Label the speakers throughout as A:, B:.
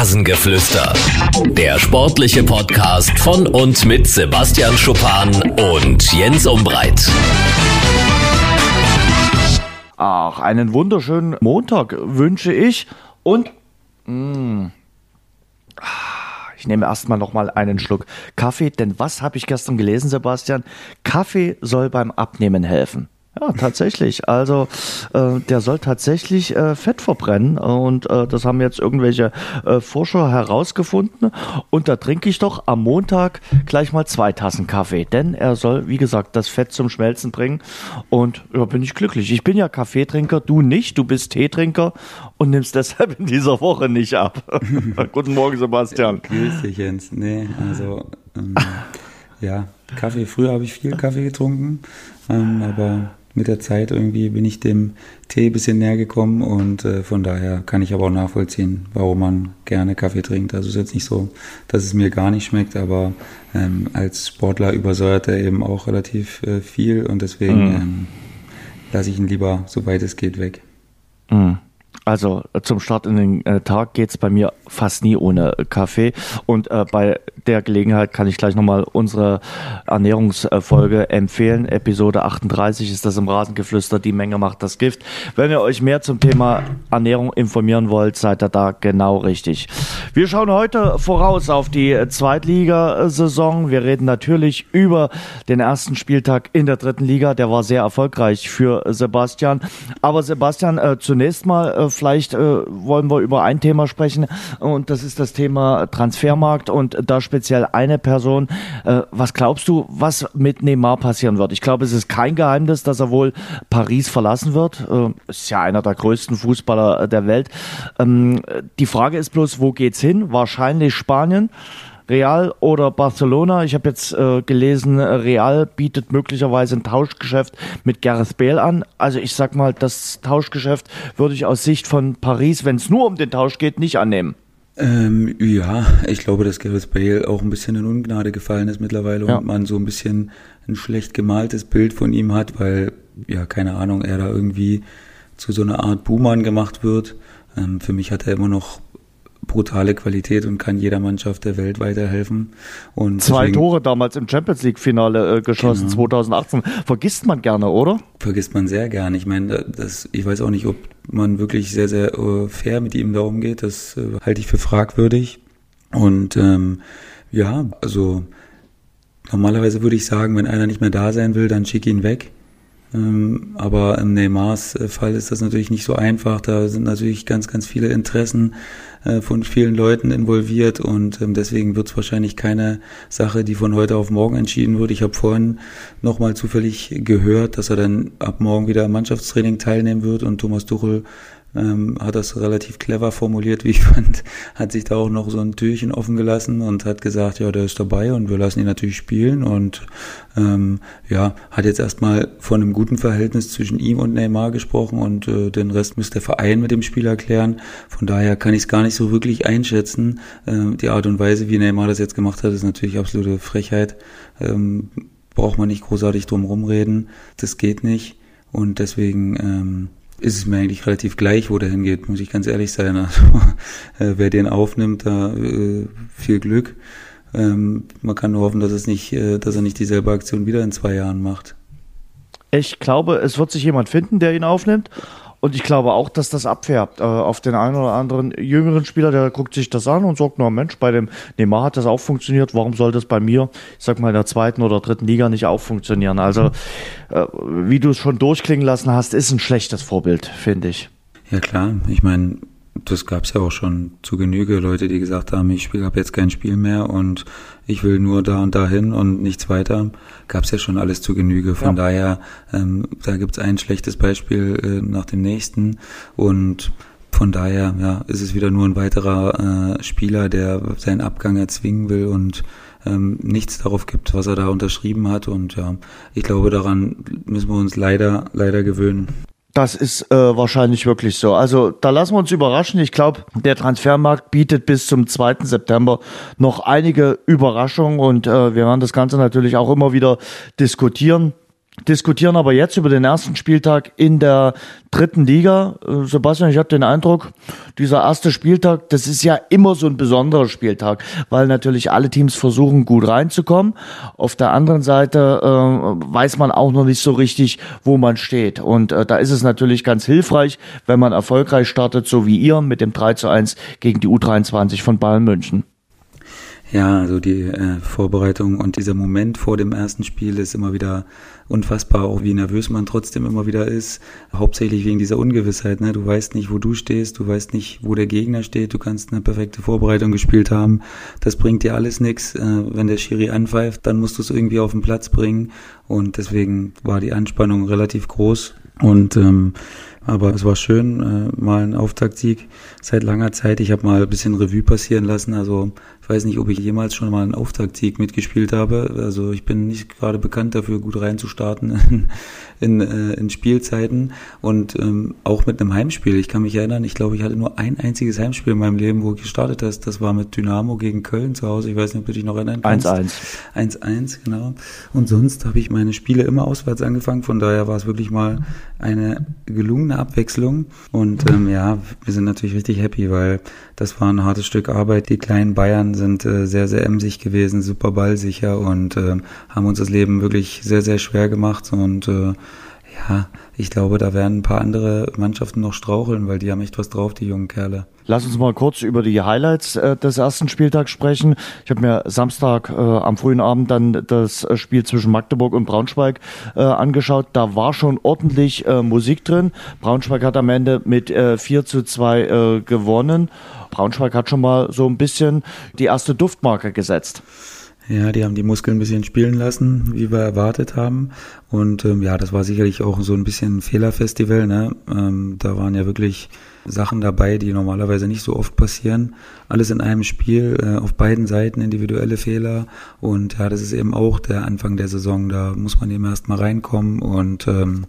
A: Rasengeflüster. Der sportliche Podcast von und mit Sebastian Schuppan und Jens Umbreit.
B: Ach, einen wunderschönen Montag wünsche ich und mh, ich nehme erstmal noch mal einen Schluck Kaffee, denn was habe ich gestern gelesen, Sebastian? Kaffee soll beim Abnehmen helfen. Ja, tatsächlich. Also äh, der soll tatsächlich äh, Fett verbrennen und äh, das haben jetzt irgendwelche äh, Forscher herausgefunden. Und da trinke ich doch am Montag gleich mal zwei Tassen Kaffee, denn er soll, wie gesagt, das Fett zum Schmelzen bringen. Und ja, bin ich glücklich. Ich bin ja Kaffeetrinker, du nicht, du bist Teetrinker und nimmst deshalb in dieser Woche nicht ab. Guten Morgen, Sebastian.
C: Grüß dich, Jens. Nee, also ähm, ja, Kaffee. Früher habe ich viel Kaffee getrunken, ähm, aber mit der Zeit irgendwie bin ich dem Tee ein bisschen näher gekommen und äh, von daher kann ich aber auch nachvollziehen, warum man gerne Kaffee trinkt. Also es ist jetzt nicht so, dass es mir gar nicht schmeckt, aber ähm, als Sportler übersäuert er eben auch relativ äh, viel und deswegen mhm. ähm, lasse ich ihn lieber, soweit es geht, weg.
B: Mhm. Also äh, zum Start in den äh, Tag geht es bei mir fast nie ohne Kaffee. Und äh, bei der Gelegenheit kann ich gleich nochmal unsere Ernährungsfolge empfehlen. Episode 38 ist das im Rasengeflüster. Die Menge macht das Gift. Wenn ihr euch mehr zum Thema Ernährung informieren wollt, seid ihr da genau richtig. Wir schauen heute voraus auf die Zweitligasaison. Wir reden natürlich über den ersten Spieltag in der dritten Liga. Der war sehr erfolgreich für Sebastian. Aber Sebastian, äh, zunächst mal äh, vielleicht äh, wollen wir über ein Thema sprechen und das ist das Thema Transfermarkt und da speziell eine Person. Äh, was glaubst du, was mit Neymar passieren wird? Ich glaube, es ist kein Geheimnis, dass er wohl Paris verlassen wird. Äh, ist ja einer der größten Fußballer der Welt. Ähm, die Frage ist bloß, wo geht's hin? Wahrscheinlich Spanien. Real oder Barcelona. Ich habe jetzt äh, gelesen, Real bietet möglicherweise ein Tauschgeschäft mit Gareth Bale an. Also ich sag mal, das Tauschgeschäft würde ich aus Sicht von Paris, wenn es nur um den Tausch geht, nicht annehmen.
C: Ähm, ja, ich glaube, dass Gareth Bale auch ein bisschen in Ungnade gefallen ist mittlerweile ja. und man so ein bisschen ein schlecht gemaltes Bild von ihm hat, weil, ja, keine Ahnung, er da irgendwie zu so einer Art Buhmann gemacht wird. Ähm, für mich hat er immer noch brutale Qualität und kann jeder Mannschaft der Welt weiterhelfen. Und
B: Zwei deswegen, Tore damals im Champions League-Finale äh, geschossen, genau. 2018. Vergisst man gerne, oder?
C: Vergisst man sehr gerne. Ich meine, das, ich weiß auch nicht, ob man wirklich sehr, sehr uh, fair mit ihm da umgeht. Das uh, halte ich für fragwürdig. Und ähm, ja, also normalerweise würde ich sagen, wenn einer nicht mehr da sein will, dann schick ihn weg. Ähm, aber im Neymars Fall ist das natürlich nicht so einfach. Da sind natürlich ganz, ganz viele Interessen äh, von vielen Leuten involviert und ähm, deswegen wird es wahrscheinlich keine Sache, die von heute auf morgen entschieden wird. Ich habe vorhin nochmal zufällig gehört, dass er dann ab morgen wieder am Mannschaftstraining teilnehmen wird und Thomas Tuchel ähm, hat das relativ clever formuliert, wie ich fand, hat sich da auch noch so ein Türchen offen gelassen und hat gesagt, ja, der ist dabei und wir lassen ihn natürlich spielen und ähm, ja, hat jetzt erstmal von einem guten Verhältnis zwischen ihm und Neymar gesprochen und äh, den Rest müsste der Verein mit dem Spiel erklären. Von daher kann ich es gar nicht so wirklich einschätzen. Ähm, die Art und Weise, wie Neymar das jetzt gemacht hat, ist natürlich absolute Frechheit. Ähm, braucht man nicht großartig drum rumreden. Das geht nicht. Und deswegen ähm, ist es mir eigentlich relativ gleich, wo der hingeht, muss ich ganz ehrlich sein. Also, äh, wer den aufnimmt, da äh, viel Glück. Ähm, man kann nur hoffen, dass es nicht, äh, dass er nicht dieselbe Aktion wieder in zwei Jahren macht.
B: Ich glaube, es wird sich jemand finden, der ihn aufnimmt. Und ich glaube auch, dass das abfärbt äh, auf den einen oder anderen jüngeren Spieler, der guckt sich das an und sagt, na Mensch, bei dem Neymar hat das auch funktioniert, warum soll das bei mir, ich sag mal, in der zweiten oder dritten Liga nicht auch funktionieren? Also, äh, wie du es schon durchklingen lassen hast, ist ein schlechtes Vorbild, finde ich.
C: Ja klar, ich meine, das gab es ja auch schon zu Genüge, Leute, die gesagt haben, ich spiele jetzt kein Spiel mehr und ich will nur da und dahin und nichts weiter. Gab es ja schon alles zu Genüge. Von ja. daher, ähm, da gibt es ein schlechtes Beispiel äh, nach dem nächsten und von daher ja, ist es wieder nur ein weiterer äh, Spieler, der seinen Abgang erzwingen will und ähm, nichts darauf gibt, was er da unterschrieben hat. Und ja, ich glaube, daran müssen wir uns leider, leider gewöhnen.
B: Das ist äh, wahrscheinlich wirklich so. Also da lassen wir uns überraschen. Ich glaube, der Transfermarkt bietet bis zum 2. September noch einige Überraschungen und äh, wir werden das Ganze natürlich auch immer wieder diskutieren. Diskutieren aber jetzt über den ersten Spieltag in der dritten Liga. Äh, Sebastian, ich habe den Eindruck, dieser erste Spieltag, das ist ja immer so ein besonderer Spieltag, weil natürlich alle Teams versuchen, gut reinzukommen. Auf der anderen Seite äh, weiß man auch noch nicht so richtig, wo man steht. Und äh, da ist es natürlich ganz hilfreich, wenn man erfolgreich startet, so wie ihr mit dem 3 zu 1 gegen die U23 von Bayern München.
C: Ja, also die äh, Vorbereitung und dieser Moment vor dem ersten Spiel ist immer wieder unfassbar, auch wie nervös man trotzdem immer wieder ist. Hauptsächlich wegen dieser Ungewissheit. Ne? Du weißt nicht, wo du stehst, du weißt nicht, wo der Gegner steht, du kannst eine perfekte Vorbereitung gespielt haben. Das bringt dir alles nichts. Äh, wenn der Schiri anpfeift, dann musst du es irgendwie auf den Platz bringen. Und deswegen war die Anspannung relativ groß. Und ähm, aber es war schön, äh, mal ein Auftaktsieg seit langer Zeit. Ich habe mal ein bisschen Revue passieren lassen. Also weiß nicht, ob ich jemals schon mal einen Auftaktsieg mitgespielt habe. Also ich bin nicht gerade bekannt dafür, gut reinzustarten in, in, äh, in Spielzeiten und ähm, auch mit einem Heimspiel. Ich kann mich erinnern, ich glaube, ich hatte nur ein einziges Heimspiel in meinem Leben, wo ich gestartet hast. Das war mit Dynamo gegen Köln zu Hause. Ich weiß nicht, ob du dich noch erinnern kannst.
B: 1-1.
C: 1-1, genau. Und sonst habe ich meine Spiele immer auswärts angefangen. Von daher war es wirklich mal eine gelungene Abwechslung. Und ähm, ja, wir sind natürlich richtig happy, weil das war ein hartes Stück Arbeit. Die kleinen Bayern sind äh, sehr, sehr emsig gewesen, super ballsicher und äh, haben uns das Leben wirklich sehr, sehr schwer gemacht. Und äh, ja, ich glaube, da werden ein paar andere Mannschaften noch straucheln, weil die haben echt was drauf, die jungen Kerle.
B: Lass uns mal kurz über die Highlights äh, des ersten Spieltags sprechen. Ich habe mir Samstag äh, am frühen Abend dann das äh, Spiel zwischen Magdeburg und Braunschweig äh, angeschaut. Da war schon ordentlich äh, Musik drin. Braunschweig hat am Ende mit äh, 4 zu 2 äh, gewonnen. Braunschweig hat schon mal so ein bisschen die erste Duftmarke gesetzt.
C: Ja, die haben die Muskeln ein bisschen spielen lassen, wie wir erwartet haben. Und ähm, ja, das war sicherlich auch so ein bisschen ein Fehlerfestival. Ne? Ähm, da waren ja wirklich Sachen dabei, die normalerweise nicht so oft passieren. Alles in einem Spiel, äh, auf beiden Seiten individuelle Fehler. Und ja, das ist eben auch der Anfang der Saison. Da muss man eben erst mal reinkommen und ähm,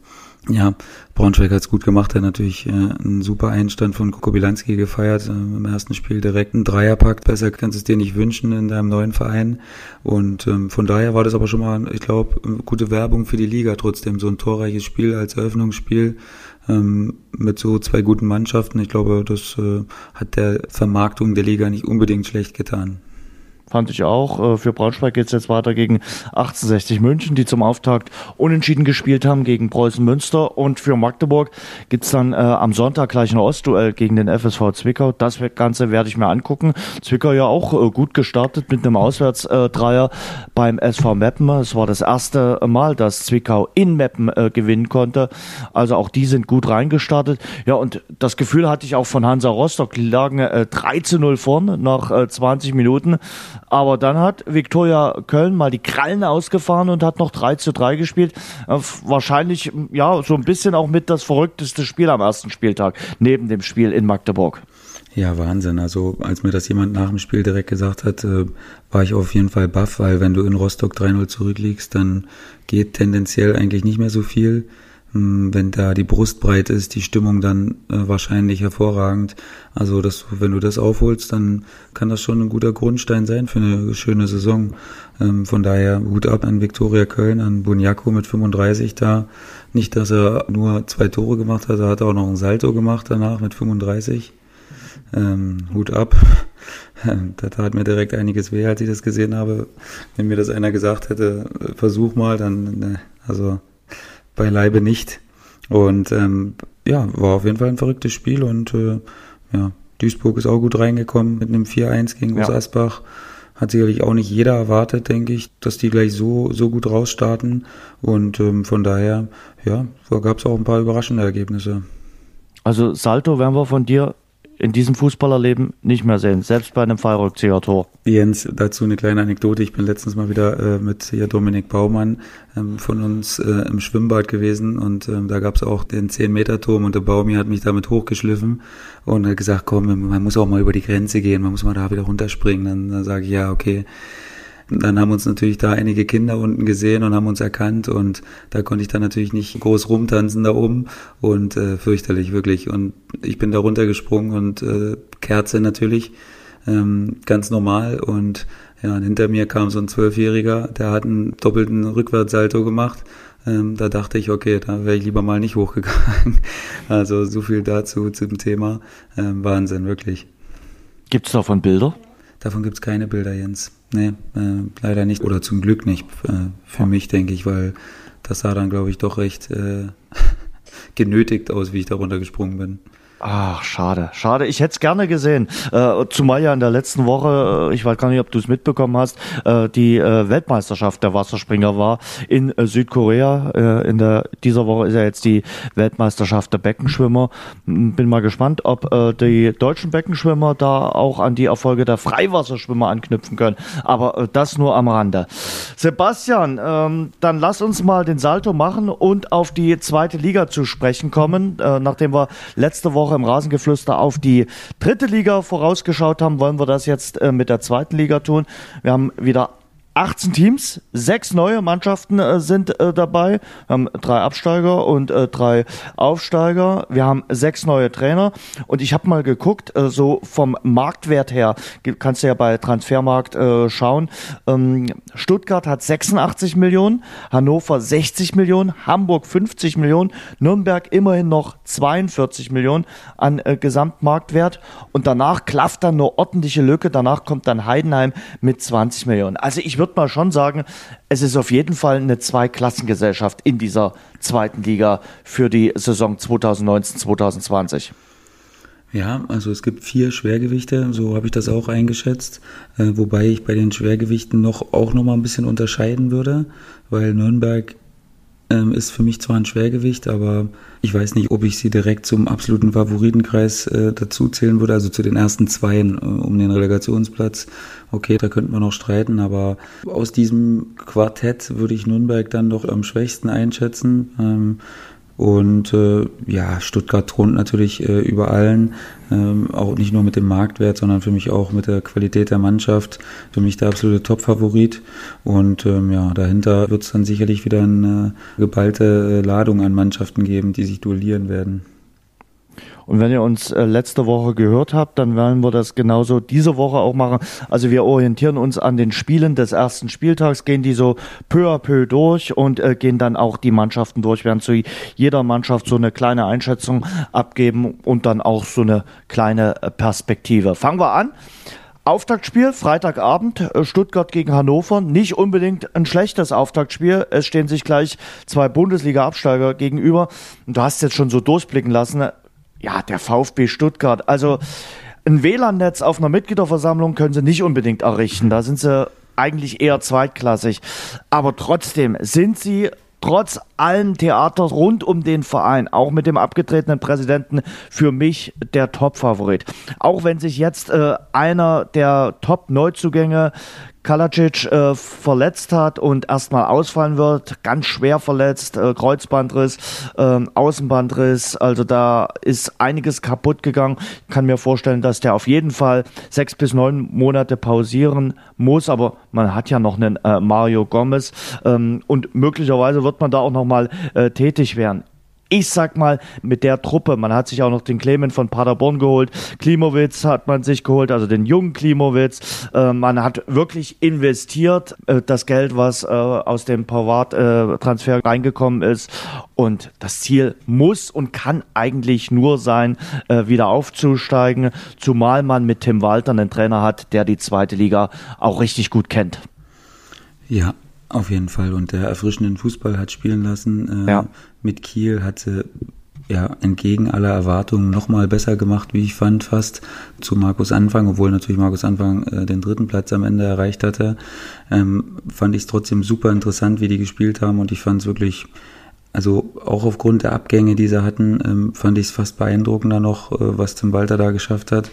C: ja, Braunschweig hat's gut gemacht, hat natürlich äh, einen super Einstand von Kokobilanski gefeiert, äh, im ersten Spiel direkt einen Dreierpack, besser kannst du es dir nicht wünschen in deinem neuen Verein. Und ähm, von daher war das aber schon mal, ich glaube, gute Werbung für die Liga trotzdem, so ein torreiches Spiel als Eröffnungsspiel ähm, mit so zwei guten Mannschaften, ich glaube, das äh, hat der Vermarktung der Liga nicht unbedingt schlecht getan
B: fand ich auch. Äh, für Braunschweig geht es jetzt weiter gegen 1860 München, die zum Auftakt unentschieden gespielt haben gegen Preußen Münster. Und für Magdeburg gibt es dann äh, am Sonntag gleich ein Ostduell gegen den FSV Zwickau. Das Ganze werde ich mir angucken. Zwickau ja auch äh, gut gestartet mit einem Auswärtsdreier beim SV Meppen. Es war das erste Mal, dass Zwickau in Meppen äh, gewinnen konnte. Also auch die sind gut reingestartet. Ja, und das Gefühl hatte ich auch von Hansa Rostock. Die lagen äh, 3 zu 0 vorn nach äh, 20 Minuten. Aber dann hat Viktoria Köln mal die Krallen ausgefahren und hat noch 3 zu 3 gespielt. Äh, wahrscheinlich, ja, so ein bisschen auch mit das verrückteste Spiel am ersten Spieltag, neben dem Spiel in Magdeburg.
C: Ja, Wahnsinn. Also als mir das jemand nach dem Spiel direkt gesagt hat, äh, war ich auf jeden Fall baff, weil wenn du in Rostock 3-0 zurückliegst, dann geht tendenziell eigentlich nicht mehr so viel. Hm, wenn da die Brust breit ist, die Stimmung dann äh, wahrscheinlich hervorragend. Also das, wenn du das aufholst, dann kann das schon ein guter Grundstein sein für eine schöne Saison. Ähm, von daher Hut ab an Viktoria Köln, an Bunyaku mit 35 da. Nicht, dass er nur zwei Tore gemacht hat, er hat auch noch ein Salto gemacht danach mit 35. Ähm, Hut ab. Da tat mir direkt einiges weh, als ich das gesehen habe. Wenn mir das einer gesagt hätte, äh, versuch mal, dann, ne, also beileibe nicht. Und ähm, ja, war auf jeden Fall ein verrücktes Spiel und äh, ja, Duisburg ist auch gut reingekommen mit einem 4-1 gegen ja. Asbach. Hat sicherlich auch nicht jeder erwartet, denke ich, dass die gleich so, so gut rausstarten. Und ähm, von daher, ja, gab es auch ein paar überraschende Ergebnisse.
B: Also Salto werden wir von dir in diesem Fußballerleben nicht mehr sehen, selbst bei einem Fallrückzieher-Tor.
C: Jens, dazu eine kleine Anekdote. Ich bin letztens mal wieder äh, mit hier Dominik Baumann ähm, von uns äh, im Schwimmbad gewesen und ähm, da gab es auch den 10-Meter-Turm und der Baumi hat mich damit hochgeschliffen und hat gesagt, komm, man muss auch mal über die Grenze gehen, man muss mal da wieder runterspringen. Dann, dann sage ich, ja, okay. Dann haben uns natürlich da einige Kinder unten gesehen und haben uns erkannt und da konnte ich dann natürlich nicht groß rumtanzen da oben und äh, fürchterlich wirklich. Und ich bin da runtergesprungen und äh, Kerze natürlich ähm, ganz normal und ja, und hinter mir kam so ein Zwölfjähriger, der hat einen doppelten Rückwärtssalto gemacht Ähm, da dachte ich, okay, da wäre ich lieber mal nicht hochgegangen. Also so viel dazu zum Thema. Ähm, Wahnsinn, wirklich.
B: Gibt es davon Bilder?
C: Davon gibt es keine Bilder, Jens. Nee, äh, leider nicht. Oder zum Glück nicht, äh, für mich, denke ich, weil das sah dann, glaube ich, doch recht äh, genötigt aus, wie ich darunter gesprungen bin.
B: Ach, schade, schade. Ich hätte es gerne gesehen. Äh, zumal ja in der letzten Woche, äh, ich weiß gar nicht, ob du es mitbekommen hast, äh, die äh, Weltmeisterschaft der Wasserspringer war in äh, Südkorea. Äh, in der dieser Woche ist ja jetzt die Weltmeisterschaft der Beckenschwimmer. Bin mal gespannt, ob äh, die deutschen Beckenschwimmer da auch an die Erfolge der Freiwasserschwimmer anknüpfen können. Aber äh, das nur am Rande. Sebastian, ähm, dann lass uns mal den Salto machen und auf die zweite Liga zu sprechen kommen, äh, nachdem wir letzte Woche Woche im Rasengeflüster auf die dritte Liga vorausgeschaut haben, wollen wir das jetzt äh, mit der zweiten Liga tun. Wir haben wieder 18 Teams, sechs neue Mannschaften äh, sind äh, dabei. Wir haben drei Absteiger und äh, drei Aufsteiger. Wir haben sechs neue Trainer. Und ich habe mal geguckt, äh, so vom Marktwert her, kannst du ja bei Transfermarkt äh, schauen. Ähm, Stuttgart hat 86 Millionen, Hannover 60 Millionen, Hamburg 50 Millionen, Nürnberg immerhin noch 42 Millionen an äh, Gesamtmarktwert. Und danach klafft dann eine ordentliche Lücke. Danach kommt dann Heidenheim mit 20 Millionen. Also ich würde mal schon sagen, es ist auf jeden Fall eine Zweiklassengesellschaft in dieser zweiten Liga für die Saison 2019-2020.
C: Ja, also es gibt vier Schwergewichte, so habe ich das auch eingeschätzt, äh, wobei ich bei den Schwergewichten noch auch noch mal ein bisschen unterscheiden würde, weil Nürnberg ähm, ist für mich zwar ein Schwergewicht, aber ich weiß nicht, ob ich sie direkt zum absoluten Favoritenkreis äh, dazu zählen würde, also zu den ersten Zweien äh, um den Relegationsplatz. Okay, da könnten wir noch streiten, aber aus diesem Quartett würde ich Nürnberg dann doch am schwächsten einschätzen. Ähm, und äh, ja, Stuttgart thront natürlich äh, über allen, ähm, auch nicht nur mit dem Marktwert, sondern für mich auch mit der Qualität der Mannschaft. Für mich der absolute Top-Favorit. Und ähm, ja, dahinter wird es dann sicherlich wieder eine geballte äh, Ladung an Mannschaften geben, die sich duellieren werden.
B: Und wenn ihr uns äh, letzte Woche gehört habt, dann werden wir das genauso diese Woche auch machen. Also wir orientieren uns an den Spielen des ersten Spieltags, gehen die so peu à peu durch und äh, gehen dann auch die Mannschaften durch, werden zu jeder Mannschaft so eine kleine Einschätzung abgeben und dann auch so eine kleine äh, Perspektive. Fangen wir an. Auftaktspiel, Freitagabend, äh, Stuttgart gegen Hannover. Nicht unbedingt ein schlechtes Auftaktspiel. Es stehen sich gleich zwei Bundesliga-Absteiger gegenüber. Und du hast jetzt schon so durchblicken lassen, ja, der VfB Stuttgart. Also ein WLAN-Netz auf einer Mitgliederversammlung können sie nicht unbedingt errichten. Da sind sie eigentlich eher zweitklassig. Aber trotzdem sind sie trotz allem Theater rund um den Verein, auch mit dem abgetretenen Präsidenten, für mich der Top-Favorit. Auch wenn sich jetzt äh, einer der Top-Neuzugänge Kalacic äh, verletzt hat und erstmal ausfallen wird, ganz schwer verletzt, äh, Kreuzbandriss, äh, Außenbandriss, also da ist einiges kaputt gegangen. Ich kann mir vorstellen, dass der auf jeden Fall sechs bis neun Monate pausieren muss, aber man hat ja noch einen äh, Mario Gomez. Ähm, und möglicherweise wird man da auch nochmal äh, tätig werden ich sag mal, mit der Truppe, man hat sich auch noch den Clement von Paderborn geholt, Klimowitz hat man sich geholt, also den jungen Klimowitz. Äh, man hat wirklich investiert, äh, das Geld, was äh, aus dem Pavard-Transfer äh, reingekommen ist. Und das Ziel muss und kann eigentlich nur sein, äh, wieder aufzusteigen, zumal man mit Tim Walter einen Trainer hat, der die zweite Liga auch richtig gut kennt.
C: Ja, auf jeden Fall. Und der erfrischenden Fußball hat spielen lassen. Äh, ja. Mit Kiel hat sie ja entgegen aller Erwartungen nochmal besser gemacht, wie ich fand, fast zu Markus Anfang, obwohl natürlich Markus Anfang äh, den dritten Platz am Ende erreicht hatte. Ähm, fand ich es trotzdem super interessant, wie die gespielt haben und ich fand es wirklich also auch aufgrund der Abgänge, die sie hatten, ähm, fand ich es fast beeindruckender noch, äh, was Tim Walter da geschafft hat.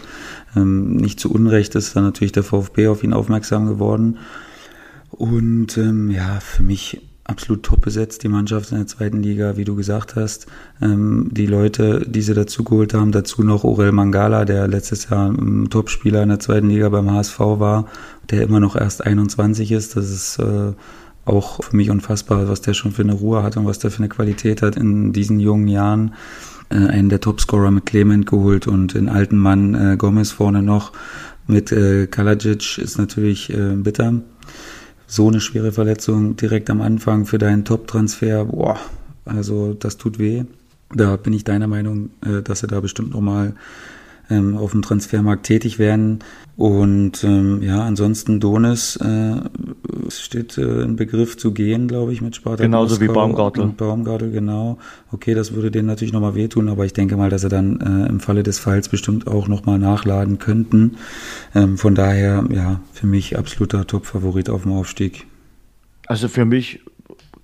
C: Ähm, nicht zu Unrecht ist dann natürlich der VfB auf ihn aufmerksam geworden. Und ähm, ja, für mich absolut top besetzt, die Mannschaft in der zweiten Liga, wie du gesagt hast. Ähm, die Leute, die sie dazu geholt haben, dazu noch Orel Mangala, der letztes Jahr ein Topspieler in der zweiten Liga beim HSV war, der immer noch erst 21 ist. Das ist äh, auch für mich unfassbar, was der schon für eine Ruhe hat und was der für eine Qualität hat in diesen jungen Jahren. Äh, einen der Topscorer mit Clement geholt und den alten Mann äh, Gomez vorne noch mit äh, Kalajic ist natürlich äh, bitter so eine schwere Verletzung direkt am Anfang für deinen Top-Transfer, boah, also das tut weh. Da bin ich deiner Meinung, äh, dass er da bestimmt nochmal ähm, auf dem Transfermarkt tätig werden. Und ähm, ja, ansonsten Donis äh, steht äh, ein Begriff zu gehen, glaube ich, mit Sparta.
B: Genauso Moskau wie Baumgartel.
C: Baumgartel, genau. Okay, das würde denen natürlich nochmal wehtun, aber ich denke mal, dass sie dann äh, im Falle des Falls bestimmt auch nochmal nachladen könnten. Ähm, von daher, ja, für mich absoluter Top-Favorit auf dem Aufstieg.
B: Also für mich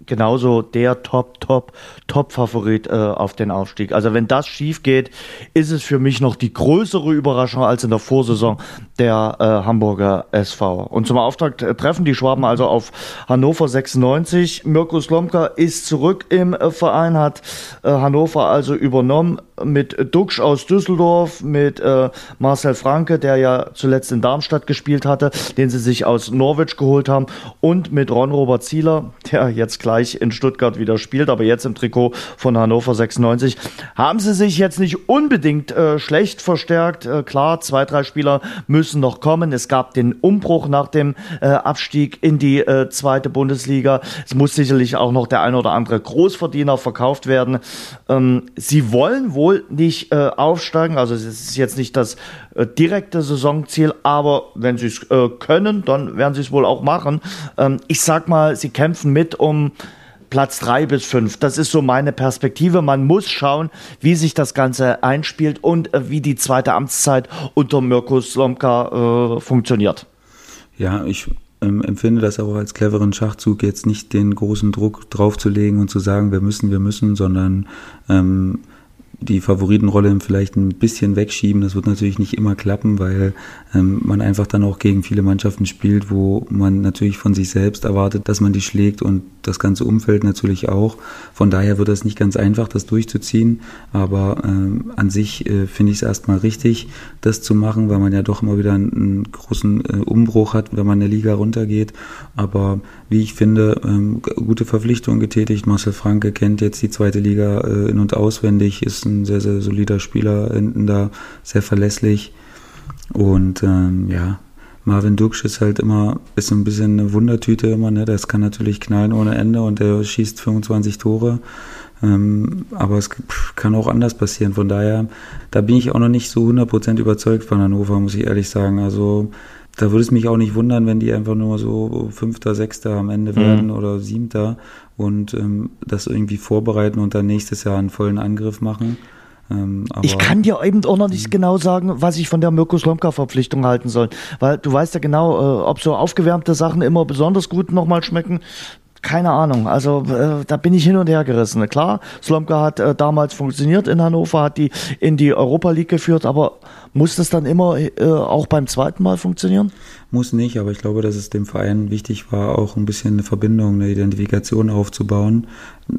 B: genauso der Top, Top, Top-Favorit äh, auf den Aufstieg. Also wenn das schief geht, ist es für mich noch die größere Überraschung als in der Vorsaison der äh, Hamburger SV. Und zum Auftakt äh, treffen die Schwaben also auf Hannover 96. Mirko Slomka ist zurück im äh, Verein, hat äh, Hannover also übernommen mit Duxch aus Düsseldorf, mit äh, Marcel Franke, der ja zuletzt in Darmstadt gespielt hatte, den sie sich aus Norwich geholt haben, und mit Ron-Robert Zieler, der jetzt gleich in Stuttgart wieder spielt, aber jetzt im Trikot von Hannover 96. Haben sie sich jetzt nicht unbedingt äh, schlecht verstärkt. Äh, klar, zwei, drei Spieler müssen noch kommen. Es gab den Umbruch nach dem äh, Abstieg in die äh, zweite Bundesliga. Es muss sicherlich auch noch der ein oder andere Großverdiener verkauft werden. Ähm, sie wollen wohl wohl nicht äh, aufsteigen. Also es ist jetzt nicht das äh, direkte Saisonziel, aber wenn sie es äh, können, dann werden sie es wohl auch machen. Ähm, ich sag mal, sie kämpfen mit um Platz drei bis fünf. Das ist so meine Perspektive. Man muss schauen, wie sich das Ganze einspielt und äh, wie die zweite Amtszeit unter Mirko Slomka äh, funktioniert.
C: Ja, ich ähm, empfinde das auch als cleveren Schachzug, jetzt nicht den großen Druck draufzulegen und zu sagen, wir müssen, wir müssen, sondern ähm, die Favoritenrolle vielleicht ein bisschen wegschieben. Das wird natürlich nicht immer klappen, weil ähm, man einfach dann auch gegen viele Mannschaften spielt, wo man natürlich von sich selbst erwartet, dass man die schlägt und das ganze Umfeld natürlich auch. Von daher wird es nicht ganz einfach, das durchzuziehen. Aber ähm, an sich äh, finde ich es erstmal richtig, das zu machen, weil man ja doch immer wieder einen, einen großen äh, Umbruch hat, wenn man in der Liga runtergeht. Aber wie ich finde, ähm, gute Verpflichtungen getätigt. Marcel Franke kennt jetzt die zweite Liga äh, in- und auswendig, ist ein sehr, sehr solider Spieler hinten da, sehr verlässlich. Und ähm, ja, Marvin Duksch ist halt immer, ist ein bisschen eine Wundertüte immer, ne? Das kann natürlich knallen ohne Ende und der schießt 25 Tore. Ähm, aber es kann auch anders passieren. Von daher, da bin ich auch noch nicht so 100% überzeugt von Hannover, muss ich ehrlich sagen. Also da würde es mich auch nicht wundern, wenn die einfach nur so Fünfter, Sechster am Ende mhm. werden oder Siebter und ähm, das irgendwie vorbereiten und dann nächstes Jahr einen vollen Angriff machen.
B: Ähm, ich kann dir eben auch noch nicht genau sagen, was ich von der Mirko Slomka-Verpflichtung halten soll. Weil du weißt ja genau, äh, ob so aufgewärmte Sachen immer besonders gut nochmal schmecken. Keine Ahnung. Also äh, da bin ich hin und her gerissen. Klar, Slomka hat äh, damals funktioniert in Hannover, hat die in die Europa League geführt, aber muss das dann immer äh, auch beim zweiten Mal funktionieren?
C: Muss nicht, aber ich glaube, dass es dem Verein wichtig war, auch ein bisschen eine Verbindung, eine Identifikation aufzubauen,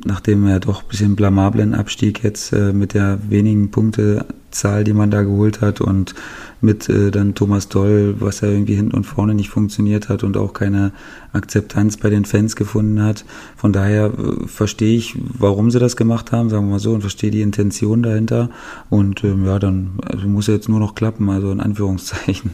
C: nachdem er doch ein bisschen blamablen Abstieg jetzt äh, mit der wenigen Punktezahl, die man da geholt hat und mit äh, dann Thomas Doll, was ja irgendwie hinten und vorne nicht funktioniert hat und auch keine Akzeptanz bei den Fans gefunden hat. Von daher äh, verstehe ich, warum sie das gemacht haben, sagen wir mal so, und verstehe die Intention dahinter. Und ähm, ja, dann also muss jetzt nur noch klappen, also in Anführungszeichen.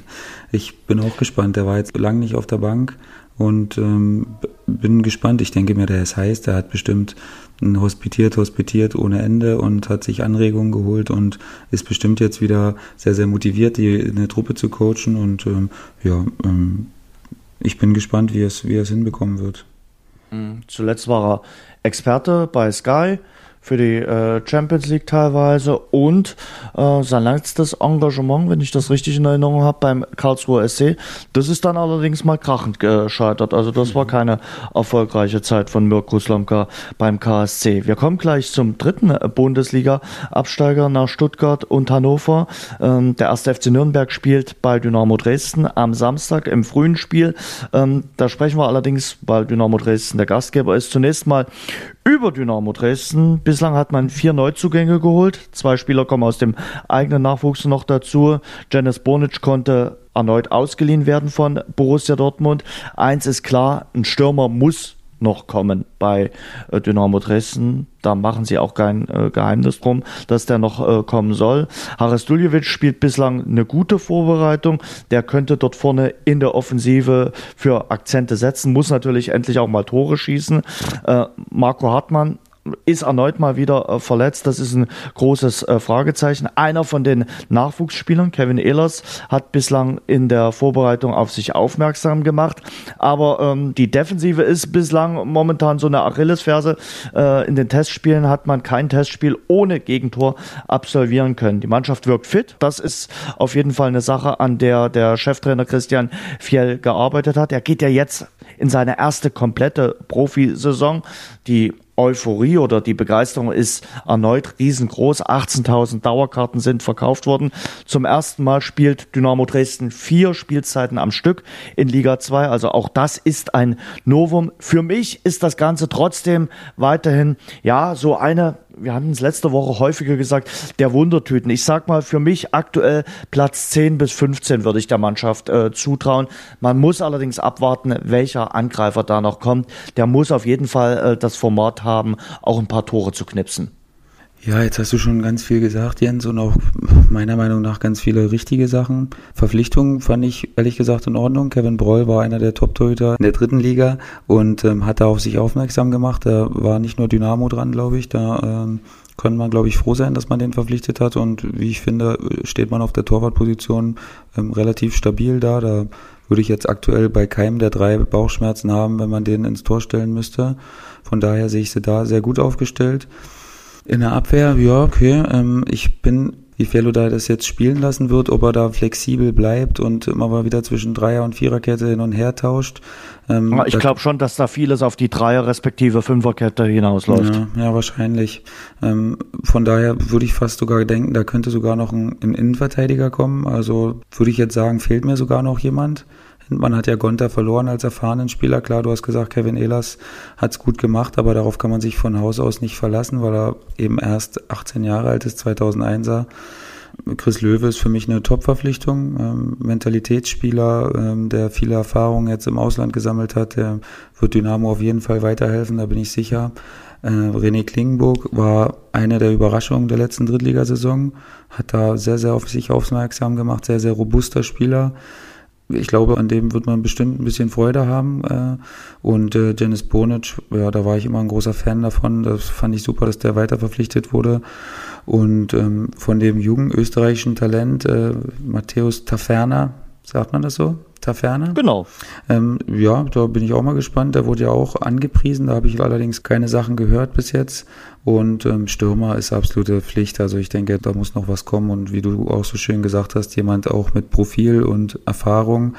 C: Ich bin auch gespannt. Der war jetzt lang nicht auf der Bank und ähm, bin gespannt. Ich denke mir, der ist heiß. Der hat bestimmt hospitiert, hospitiert ohne Ende und hat sich Anregungen geholt und ist bestimmt jetzt wieder sehr, sehr motiviert, die eine Truppe zu coachen. Und ähm, ja, ähm, ich bin gespannt, wie es, wie es hinbekommen wird.
B: Mhm. Zuletzt war er Experte bei Sky für die äh, Champions League teilweise und äh, sein letztes Engagement, wenn ich das richtig in Erinnerung habe, beim Karlsruher SC. Das ist dann allerdings mal krachend gescheitert. Also das war mhm. keine erfolgreiche Zeit von Mirko Slomka beim KSC. Wir kommen gleich zum dritten Bundesliga-Absteiger nach Stuttgart und Hannover. Ähm, der erste FC Nürnberg spielt bei Dynamo Dresden am Samstag im frühen Spiel. Ähm, da sprechen wir allerdings, weil Dynamo Dresden der Gastgeber ist, zunächst mal über Dynamo Dresden. Bislang hat man vier Neuzugänge geholt. Zwei Spieler kommen aus dem eigenen Nachwuchs noch dazu. Janis Bonic konnte erneut ausgeliehen werden von Borussia Dortmund. Eins ist klar, ein Stürmer muss noch kommen bei äh, Dynamo Dresden. Da machen sie auch kein äh, Geheimnis drum, dass der noch äh, kommen soll. Haris Duljevic spielt bislang eine gute Vorbereitung. Der könnte dort vorne in der Offensive für Akzente setzen, muss natürlich endlich auch mal Tore schießen. Äh, Marco Hartmann ist erneut mal wieder äh, verletzt. Das ist ein großes äh, Fragezeichen. Einer von den Nachwuchsspielern, Kevin Ehlers, hat bislang in der Vorbereitung auf sich aufmerksam gemacht. Aber ähm, die Defensive ist bislang momentan so eine Achillesferse. Äh, in den Testspielen hat man kein Testspiel ohne Gegentor absolvieren können. Die Mannschaft wirkt fit. Das ist auf jeden Fall eine Sache, an der der Cheftrainer Christian Fiel gearbeitet hat. Er geht ja jetzt in seine erste komplette Profisaison. Die Euphorie oder die Begeisterung ist erneut riesengroß. 18.000 Dauerkarten sind verkauft worden. Zum ersten Mal spielt Dynamo Dresden vier Spielzeiten am Stück in Liga 2. Also auch das ist ein Novum. Für mich ist das Ganze trotzdem weiterhin, ja, so eine wir hatten es letzte Woche häufiger gesagt, der Wundertüten. Ich sag mal, für mich aktuell Platz 10 bis 15 würde ich der Mannschaft äh, zutrauen. Man muss allerdings abwarten, welcher Angreifer da noch kommt. Der muss auf jeden Fall äh, das Format haben, auch ein paar Tore zu knipsen.
C: Ja, jetzt hast du schon ganz viel gesagt, Jens, und auch meiner Meinung nach ganz viele richtige Sachen. Verpflichtungen fand ich ehrlich gesagt in Ordnung. Kevin Broll war einer der Top-Torhüter in der dritten Liga und ähm, hat da auf sich aufmerksam gemacht. Da war nicht nur Dynamo dran, glaube ich. Da ähm, können man, glaube ich, froh sein, dass man den verpflichtet hat. Und wie ich finde, steht man auf der Torwartposition ähm, relativ stabil da. Da würde ich jetzt aktuell bei keinem der drei Bauchschmerzen haben, wenn man den ins Tor stellen müsste. Von daher sehe ich sie da sehr gut aufgestellt. In der Abwehr, ja, okay. Ähm, ich bin, wie Fellow da das jetzt spielen lassen wird, ob er da flexibel bleibt und immer mal wieder zwischen Dreier- und Viererkette hin und her tauscht.
B: Ähm, ich glaube schon, dass da vieles auf die Dreier- respektive Fünferkette hinausläuft.
C: Ja, ja wahrscheinlich. Ähm, von daher würde ich fast sogar denken, da könnte sogar noch ein, ein Innenverteidiger kommen. Also würde ich jetzt sagen, fehlt mir sogar noch jemand. Man hat ja Gonta verloren als erfahrenen Spieler. Klar, du hast gesagt, Kevin Ehlers hat es gut gemacht, aber darauf kann man sich von Haus aus nicht verlassen, weil er eben erst 18 Jahre alt ist, 2001er. Chris Löwe ist für mich eine Top-Verpflichtung. Ähm, Mentalitätsspieler, ähm, der viele Erfahrungen jetzt im Ausland gesammelt hat, der wird Dynamo auf jeden Fall weiterhelfen, da bin ich sicher. Äh, René Klingenburg war eine der Überraschungen der letzten Drittligasaison, hat da sehr, sehr auf sich aufmerksam gemacht, sehr, sehr robuster Spieler ich glaube, an dem wird man bestimmt ein bisschen Freude haben. Äh, und äh, Janis Bonic, ja, da war ich immer ein großer Fan davon. Das fand ich super, dass der weiter verpflichtet wurde. Und ähm, von dem jungen österreichischen Talent, äh, Matthäus Taferner, sagt man das so? Taferne.
B: Genau.
C: Ähm, ja, da bin ich auch mal gespannt. Der wurde ja auch angepriesen. Da habe ich allerdings keine Sachen gehört bis jetzt. Und ähm, Stürmer ist absolute Pflicht. Also ich denke, da muss noch was kommen. Und wie du auch so schön gesagt hast, jemand auch mit Profil und Erfahrung,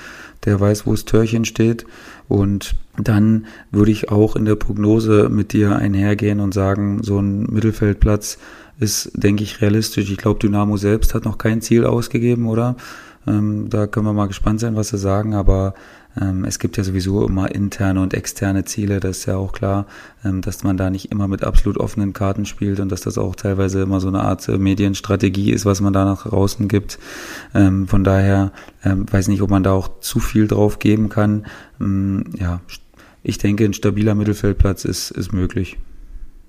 C: der weiß, wo das Törchen steht. Und dann würde ich auch in der Prognose mit dir einhergehen und sagen, so ein Mittelfeldplatz ist, denke ich, realistisch. Ich glaube, Dynamo selbst hat noch kein Ziel ausgegeben, oder? Ähm, da können wir mal gespannt sein, was sie sagen, aber ähm, es gibt ja sowieso immer interne und externe Ziele, das ist ja auch klar, ähm, dass man da nicht immer mit absolut offenen Karten spielt und dass das auch teilweise immer so eine Art äh, Medienstrategie ist, was man da nach draußen gibt. Ähm, von daher ähm, weiß nicht, ob man da auch zu viel drauf geben kann. Ähm, ja, ich denke, ein stabiler Mittelfeldplatz ist, ist möglich.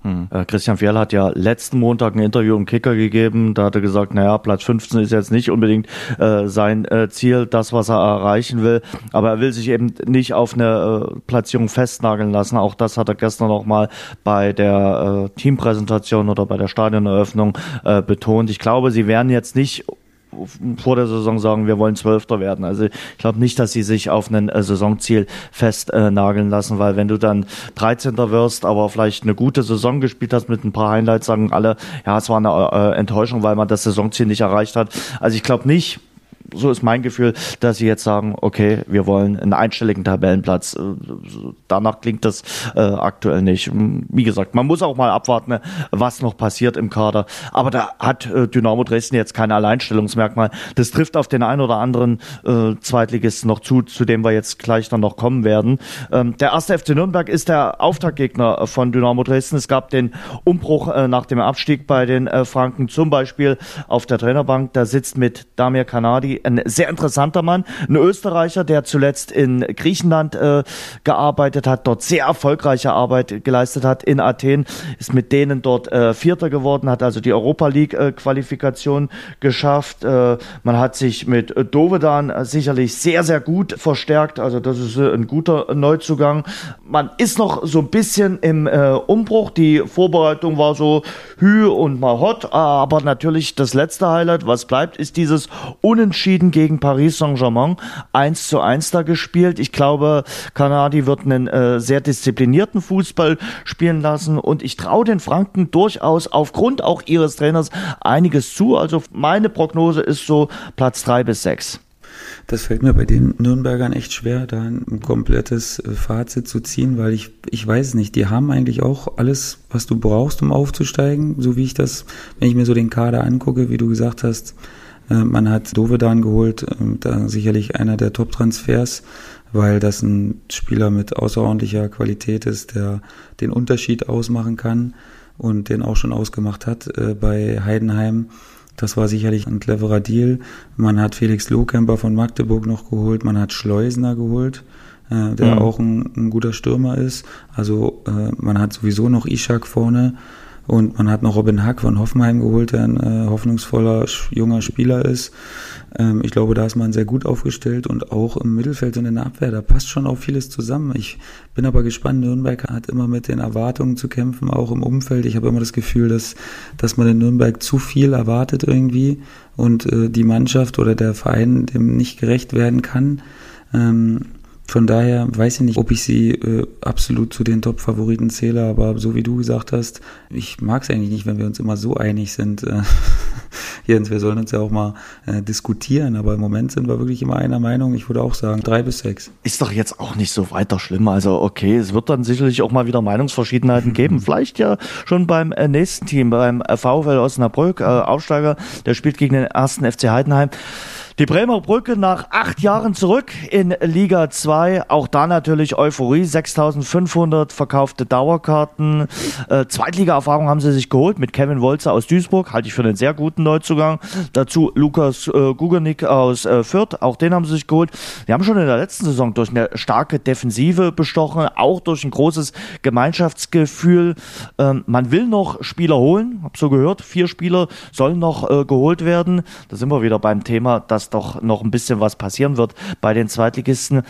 B: Hm. Äh, Christian Fjell hat ja letzten Montag ein Interview im Kicker gegeben. Da hat er gesagt, naja, Platz 15 ist jetzt nicht unbedingt äh, sein äh, Ziel, das, was er erreichen will. Aber er will sich eben nicht auf eine äh, Platzierung festnageln lassen. Auch das hat er gestern noch mal bei der äh, Teampräsentation oder bei der Stadioneröffnung betont. Ich glaube, sie werden jetzt nicht vor der Saison sagen, wir wollen Zwölfter werden. Also ich glaube nicht, dass sie sich auf ein äh, Saisonziel festnageln äh, lassen, weil wenn du dann 13. wirst, aber vielleicht eine gute Saison gespielt hast mit ein paar Highlights, sagen alle, ja, es war eine äh, Enttäuschung, weil man das Saisonziel nicht erreicht hat. Also ich glaube nicht, so ist mein Gefühl, dass sie jetzt sagen, okay, wir wollen einen einstelligen Tabellenplatz. Äh, danach klingt das äh, aktuell nicht. Wie gesagt, man muss auch mal abwarten, was noch passiert im Kader. Aber da hat äh, Dynamo Dresden jetzt kein Alleinstellungsmerkmal. Das trifft auf den einen oder anderen äh, Zweitligisten noch zu, zu dem wir jetzt gleich dann noch kommen werden. Ähm, der erste FC Nürnberg ist der Auftaktgegner von Dynamo Dresden. Es gab den Umbruch äh, nach dem Abstieg bei den äh, Franken, zum Beispiel auf der Trainerbank. Da sitzt mit Damir Kanadi, ein sehr interessanter Mann, ein Österreicher, der zuletzt in Griechenland äh, gearbeitet hat, dort sehr erfolgreiche Arbeit geleistet hat in Athen, ist mit denen dort äh, Vierter geworden, hat also die Europa League äh, Qualifikation geschafft. Äh, man hat sich mit Dovedan sicherlich sehr, sehr gut verstärkt, also das ist äh, ein guter Neuzugang. Man ist noch so ein bisschen im äh, Umbruch, die Vorbereitung war so hü und mal hot, aber natürlich das letzte Highlight, was bleibt, ist dieses Unentschieden gegen Paris Saint-Germain. 1 zu 1 da gespielt. Ich glaube, Kanadi wird einen äh, sehr disziplinierten Fußball spielen lassen und ich traue den Franken durchaus aufgrund auch ihres Trainers einiges zu. Also meine Prognose ist so Platz 3 bis 6.
C: Das fällt mir bei den Nürnbergern echt schwer, da ein komplettes äh, Fazit zu ziehen, weil ich, ich weiß nicht, die haben eigentlich auch alles, was du brauchst, um aufzusteigen, so wie ich das, wenn ich mir so den Kader angucke, wie du gesagt hast, man hat Dovedan geholt, äh, da sicherlich einer der Top-Transfers, weil das ein Spieler mit außerordentlicher Qualität ist, der den Unterschied ausmachen kann und den auch schon ausgemacht hat bei Heidenheim. Das war sicherlich ein cleverer Deal. Man hat Felix Lohkemper von Magdeburg noch geholt, man hat Schleusner geholt, äh, der mhm. auch ein, ein, guter Stürmer ist. Also äh, man hat sowieso noch Ishak vorne und man hat noch Robin Hack von Hoffenheim geholt, der ein äh, hoffnungsvoller junger Spieler ist. Ähm, ich glaube, da ist man sehr gut aufgestellt und auch im Mittelfeld und in der Abwehr, da passt schon auch vieles zusammen. Ich bin aber gespannt, Nürnberg hat immer mit den Erwartungen zu kämpfen, auch im Umfeld. Ich habe immer das Gefühl, dass, dass man in Nürnberg zu viel erwartet irgendwie und äh, die Mannschaft oder der Verein dem nicht gerecht werden kann. Ähm, von daher weiß ich nicht, ob ich sie äh, absolut zu den Top-Favoriten zähle, aber so wie du gesagt hast, ich mag es eigentlich nicht, wenn wir uns immer so einig sind. Äh, Jens, wir sollen uns ja auch mal äh, diskutieren, aber im Moment sind wir wirklich immer einer Meinung. Ich würde auch sagen, drei bis sechs.
B: Ist doch jetzt auch nicht so weiter schlimm. Also okay, es wird dann sicherlich auch mal wieder Meinungsverschiedenheiten geben. Vielleicht ja schon beim äh, nächsten Team, beim äh, VfL Osnabrück, Aufsteiger, der spielt gegen den ersten FC Heidenheim. Die Bremer Brücke nach acht Jahren zurück in Liga 2. Auch da natürlich Euphorie. 6500 verkaufte Dauerkarten. Äh, Zweitliga-Erfahrung haben sie sich geholt mit Kevin Wolzer aus Duisburg. Halte ich für einen sehr guten Neuzugang. Dazu Lukas äh, Gugernick aus äh, Fürth. Auch den haben sie sich geholt. Die haben schon in der letzten Saison durch eine starke Defensive bestochen. Auch durch ein großes Gemeinschaftsgefühl. Ähm, man will noch Spieler holen. Hab so gehört. Vier Spieler sollen noch äh, geholt werden. Da sind wir wieder beim Thema, dass dass doch noch ein bisschen was passieren wird bei den Zweitligisten.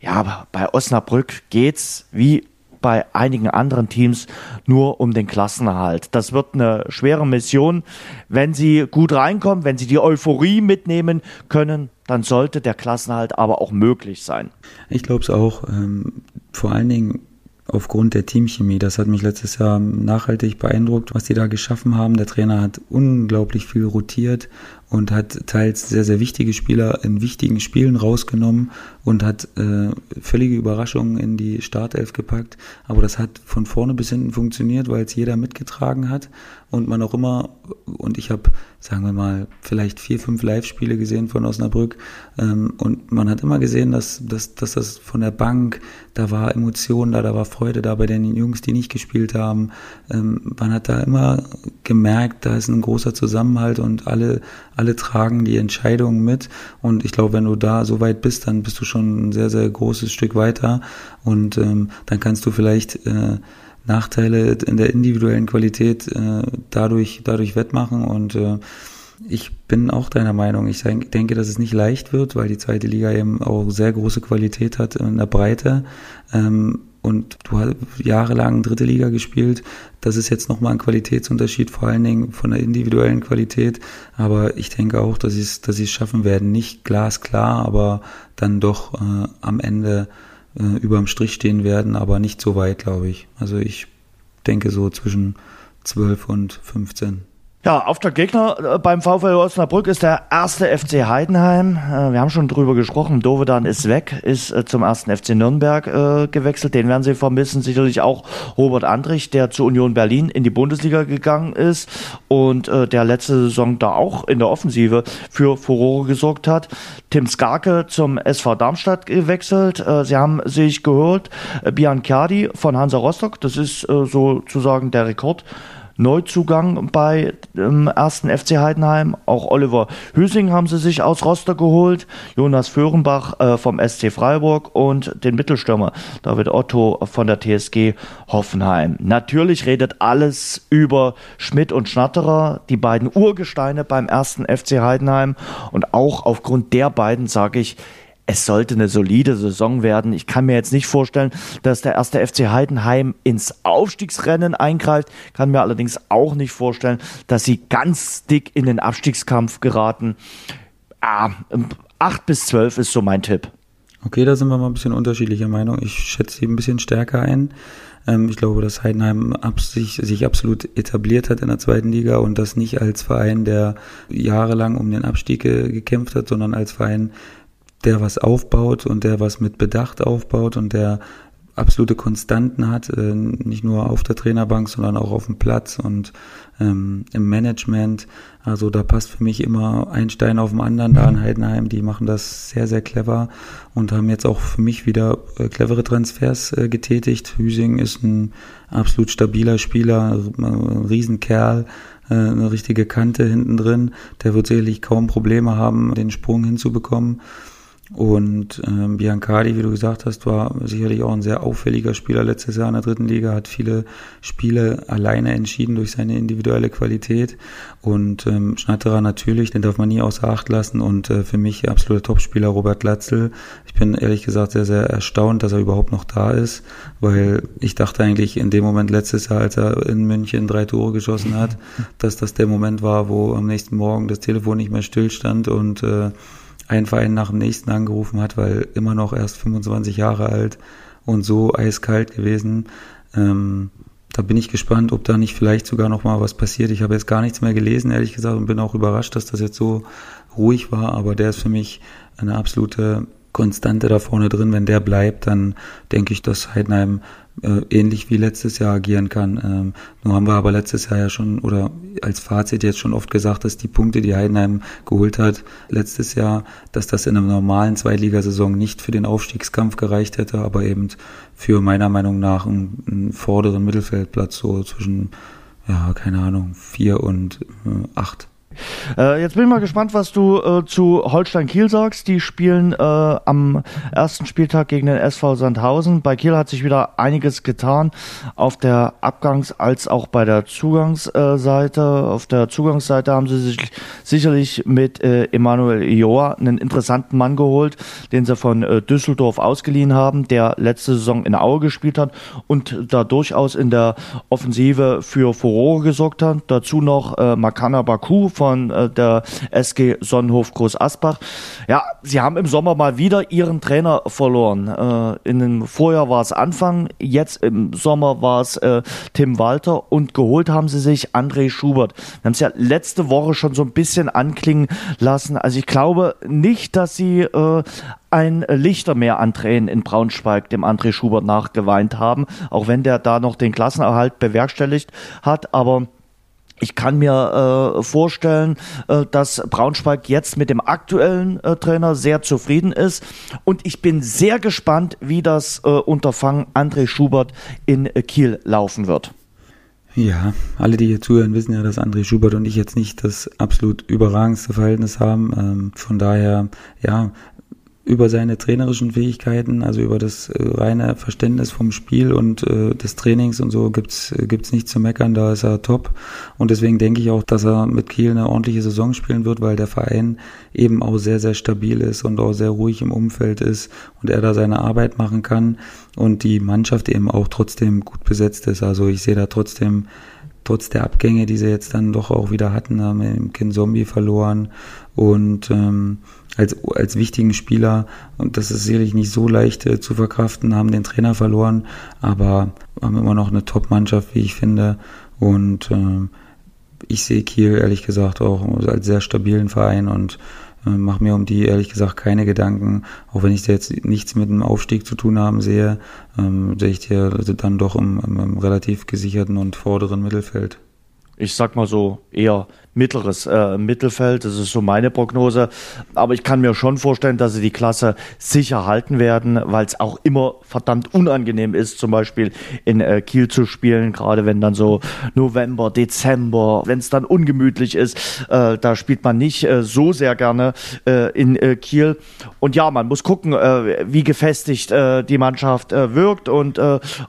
B: Ja, aber bei Osnabrück geht's wie bei einigen anderen Teams nur um den Klassenerhalt. Das wird eine schwere Mission. Wenn sie gut reinkommen, wenn sie die Euphorie mitnehmen können, dann sollte der Klassenerhalt aber auch möglich sein.
C: Ich glaube es auch. Ähm, vor allen Dingen aufgrund der Teamchemie. Das hat mich letztes Jahr nachhaltig beeindruckt, was die da geschaffen haben. Der Trainer hat unglaublich viel rotiert und hat teils sehr, sehr wichtige Spieler in wichtigen Spielen rausgenommen und hat äh, völlige Überraschungen in die Startelf gepackt. Aber das hat von vorne bis hinten funktioniert, weil es jeder mitgetragen hat und man auch immer, und ich habe, sagen wir mal, vielleicht vier, fünf Live-Spiele gesehen von Osnabrück ähm, und man hat immer gesehen, dass, dass, dass das von der Bank, da war Emotion da, da war Freude da bei den Jungs, die nicht gespielt haben. Ähm, man hat da immer gemerkt, da ist ein großer Zusammenhalt und alle, alle tragen die Entscheidungen mit. Und ich glaube, wenn du da so weit bist, dann bist du schon ein sehr, sehr großes Stück weiter. Und ähm, dann kannst du vielleicht äh, Nachteile in der individuellen Qualität äh, dadurch, dadurch wettmachen. Und äh, ich bin auch deiner Meinung. Ich denke, dass es nicht leicht wird, weil die zweite Liga eben auch sehr große Qualität hat in der Breite. Ähm, und du hast jahrelang dritte Liga gespielt. Das ist jetzt nochmal ein Qualitätsunterschied, vor allen Dingen von der individuellen Qualität. Aber ich denke auch, dass sie es, dass es schaffen werden. Nicht glasklar, aber dann doch äh, am Ende äh, überm Strich stehen werden, aber nicht so weit, glaube ich. Also ich denke so zwischen 12 und 15.
B: Ja, Auftaktgegner äh, beim VfL Osnabrück ist der erste FC Heidenheim. Äh, wir haben schon drüber gesprochen. Dovedan ist weg, ist äh, zum ersten FC Nürnberg gewechselt. Den werden sie vermissen. Sicherlich auch Robert Andrich, der zu Union Berlin in die Bundesliga gegangen ist und der letzte Saison da auch in der Offensive für Furore gesorgt hat. Tim Skarke zum SV Darmstadt gewechselt. Sie haben sich geholt Biancardi von Hansa Rostock. Das ist sozusagen der Rekord Neuzugang bei dem ersten FC Heidenheim. Auch Oliver Hüsing haben sie sich aus Roster geholt, Jonas Föhrenbach äh, vom SC Freiburg und den Mittelstürmer David Otto von der TSG Hoffenheim. Natürlich redet alles über Schmidt und Schnatterer, die beiden Urgesteine beim ersten FC Heidenheim und auch aufgrund der beiden sage ich, es sollte eine solide Saison werden. Ich kann mir jetzt nicht vorstellen, dass der erste FC Heidenheim ins Aufstiegsrennen eingreift. Kann mir allerdings auch nicht vorstellen, dass sie ganz dick in den Abstiegskampf geraten. Ah, 8 bis 12 ist so mein Tipp.
C: Okay, da sind wir mal ein bisschen unterschiedlicher Meinung. Ich schätze sie ein bisschen stärker ein. Ähm, ich glaube, dass Heidenheim sich, sich absolut etabliert hat in der zweiten Liga und das nicht als Verein, der jahrelang um den Abstieg gekämpft hat, sondern als Verein, der was aufbaut und der was mit Bedacht aufbaut und der absolute Konstanten hat, äh, nicht nur auf der Trainerbank, sondern auch auf dem Platz und ähm, im Management. Also da passt für mich immer ein Stein auf dem anderen da in Heidenheim. Die machen das sehr, sehr clever und haben jetzt auch für mich wieder äh, clevere Transfers äh, getätigt. Hüsing ist ein absolut stabiler Spieler, ein Riesenkerl, äh, eine richtige Kante hinten drin. Der wird sicherlich kaum Probleme haben, den Sprung hinzubekommen. Und ähm, Biancardi, wie du gesagt hast, war sicherlich auch ein sehr auffälliger Spieler letztes Jahr in der dritten Liga, hat viele Spiele alleine entschieden durch seine individuelle Qualität. Und ähm, Schnatterer natürlich, den darf man nie außer Acht lassen. Und äh, für mich absoluter Topspieler Robert Latzel. Ich bin ehrlich gesagt sehr, sehr erstaunt, dass er überhaupt noch da ist, weil ich dachte eigentlich in dem Moment letztes Jahr, als er in München drei Tore geschossen hat, dass das der Moment war, wo am nächsten Morgen das Telefon nicht mehr stillstand und äh, ein Verein nach dem nächsten angerufen hat, weil immer noch erst 25 Jahre alt und so eiskalt gewesen. Ähm, da bin ich gespannt, ob da nicht vielleicht sogar noch mal was passiert. Ich habe jetzt gar nichts mehr gelesen, ehrlich gesagt, und bin auch überrascht, dass das jetzt so ruhig war. Aber der ist für mich eine absolute Konstante da vorne drin. Wenn der bleibt, dann denke ich, dass Heidenheim äh, ähnlich wie letztes Jahr agieren kann. Ähm, nur haben wir aber letztes Jahr ja schon oder als Fazit jetzt schon oft gesagt, dass die Punkte, die Heidenheim geholt hat letztes Jahr, dass das in einer normalen Zweitligasaison nicht für den Aufstiegskampf gereicht hätte, aber eben für meiner Meinung nach einen, einen vorderen Mittelfeldplatz so zwischen ja keine Ahnung vier und äh, acht.
B: Äh, jetzt bin ich mal gespannt, was du äh, zu Holstein Kiel sagst. Die spielen äh, am ersten Spieltag gegen den SV Sandhausen. Bei Kiel hat sich wieder einiges getan auf der Abgangs- als auch bei der Zugangsseite. Auf der Zugangsseite haben sie sich sicherlich mit äh, Emanuel Ioa einen interessanten Mann geholt, den sie von äh, Düsseldorf ausgeliehen haben, der letzte Saison in Aue gespielt hat und da durchaus in der Offensive für Furore gesorgt hat. Dazu noch äh, Makana Baku von äh, der SG Sonnenhof Groß Asbach. Ja, sie haben im Sommer mal wieder ihren Trainer verloren. Äh, in dem Vorjahr war es Anfang, jetzt im Sommer war es äh, Tim Walter und geholt haben sie sich André Schubert. Wir haben es ja letzte Woche schon so ein bisschen anklingen lassen. Also ich glaube nicht, dass sie äh, ein Lichtermeer an Tränen in Braunschweig dem André Schubert nachgeweint haben, auch wenn der da noch den Klassenerhalt bewerkstelligt hat, aber ich kann mir äh, vorstellen, äh, dass Braunschweig jetzt mit dem aktuellen äh, Trainer sehr zufrieden ist. Und ich bin sehr gespannt, wie das äh, Unterfangen André Schubert in Kiel laufen wird.
C: Ja, alle, die hier zuhören, wissen ja, dass André Schubert und ich jetzt nicht das absolut überragendste Verhältnis haben. Ähm, von daher, ja, über seine trainerischen Fähigkeiten, also über das äh, reine Verständnis vom Spiel und äh, des Trainings und so gibt's äh, gibt's nichts zu meckern, da ist er top und deswegen denke ich auch, dass er mit Kiel eine ordentliche Saison spielen wird, weil der Verein eben auch sehr sehr stabil ist und auch sehr ruhig im Umfeld ist und er da seine Arbeit machen kann und die Mannschaft eben auch trotzdem gut besetzt ist. Also ich sehe da trotzdem trotz der Abgänge, die sie jetzt dann doch auch wieder hatten, haben wir im Kind Zombie verloren und ähm, als, als wichtigen Spieler, und das ist sicherlich nicht so leicht äh, zu verkraften, haben den Trainer verloren, aber haben immer noch eine Top-Mannschaft, wie ich finde. Und äh, ich sehe Kiel ehrlich gesagt auch als sehr stabilen Verein und äh, mache mir um die ehrlich gesagt keine Gedanken. Auch wenn ich jetzt nichts mit dem Aufstieg zu tun haben sehe, ähm, sehe ich die dann doch im, im, im relativ gesicherten und vorderen Mittelfeld.
B: ich sag mal so, eher mittleres äh, Mittelfeld. Das ist so meine Prognose. Aber ich kann mir schon vorstellen, dass sie die Klasse sicher halten werden, weil es auch immer verdammt unangenehm ist, zum Beispiel in äh, Kiel zu spielen, gerade wenn dann so November, Dezember, wenn es dann ungemütlich ist, äh, da spielt man nicht äh, so sehr gerne äh, in äh, Kiel. Und ja, man muss gucken, wie gefestigt die Mannschaft wirkt und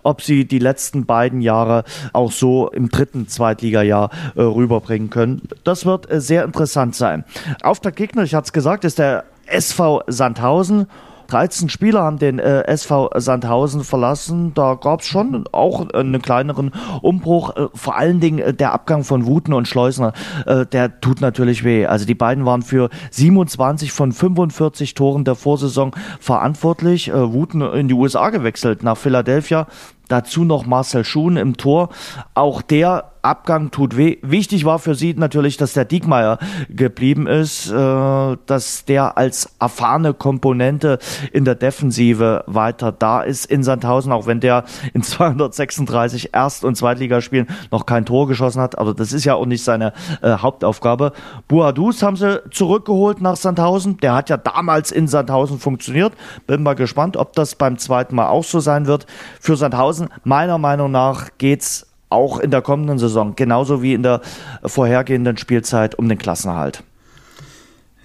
B: ob sie die letzten beiden Jahre auch so im dritten Zweitligajahr rüberbringen können. Das wird äh, sehr interessant sein. Auf der Gegner, ich hatte es gesagt, ist der SV Sandhausen. 13 Spieler haben den äh, SV Sandhausen verlassen. Da gab es schon auch einen kleineren Umbruch. Äh, vor allen Dingen äh, der Abgang von Wuten und Schleusner, äh, der tut natürlich weh. Also die beiden waren für 27 von 45 Toren der Vorsaison verantwortlich. Äh, Wuten in die USA gewechselt, nach Philadelphia. Dazu noch Marcel Schuhn im Tor. Auch der Abgang tut weh. Wichtig war für sie natürlich, dass der Diekmeyer geblieben ist, äh, dass der als erfahrene Komponente in der Defensive weiter da ist in Sandhausen, auch wenn der in 236 Erst- und Zweitligaspielen noch kein Tor geschossen hat. Aber das ist ja auch nicht seine äh, Hauptaufgabe. Buadus haben sie zurückgeholt nach Sandhausen. Der hat ja damals in Sandhausen funktioniert. Bin mal gespannt, ob das beim zweiten Mal auch so sein wird. Für Sandhausen, meiner Meinung nach, geht's auch in der kommenden Saison, genauso wie in der vorhergehenden Spielzeit um den Klassenerhalt.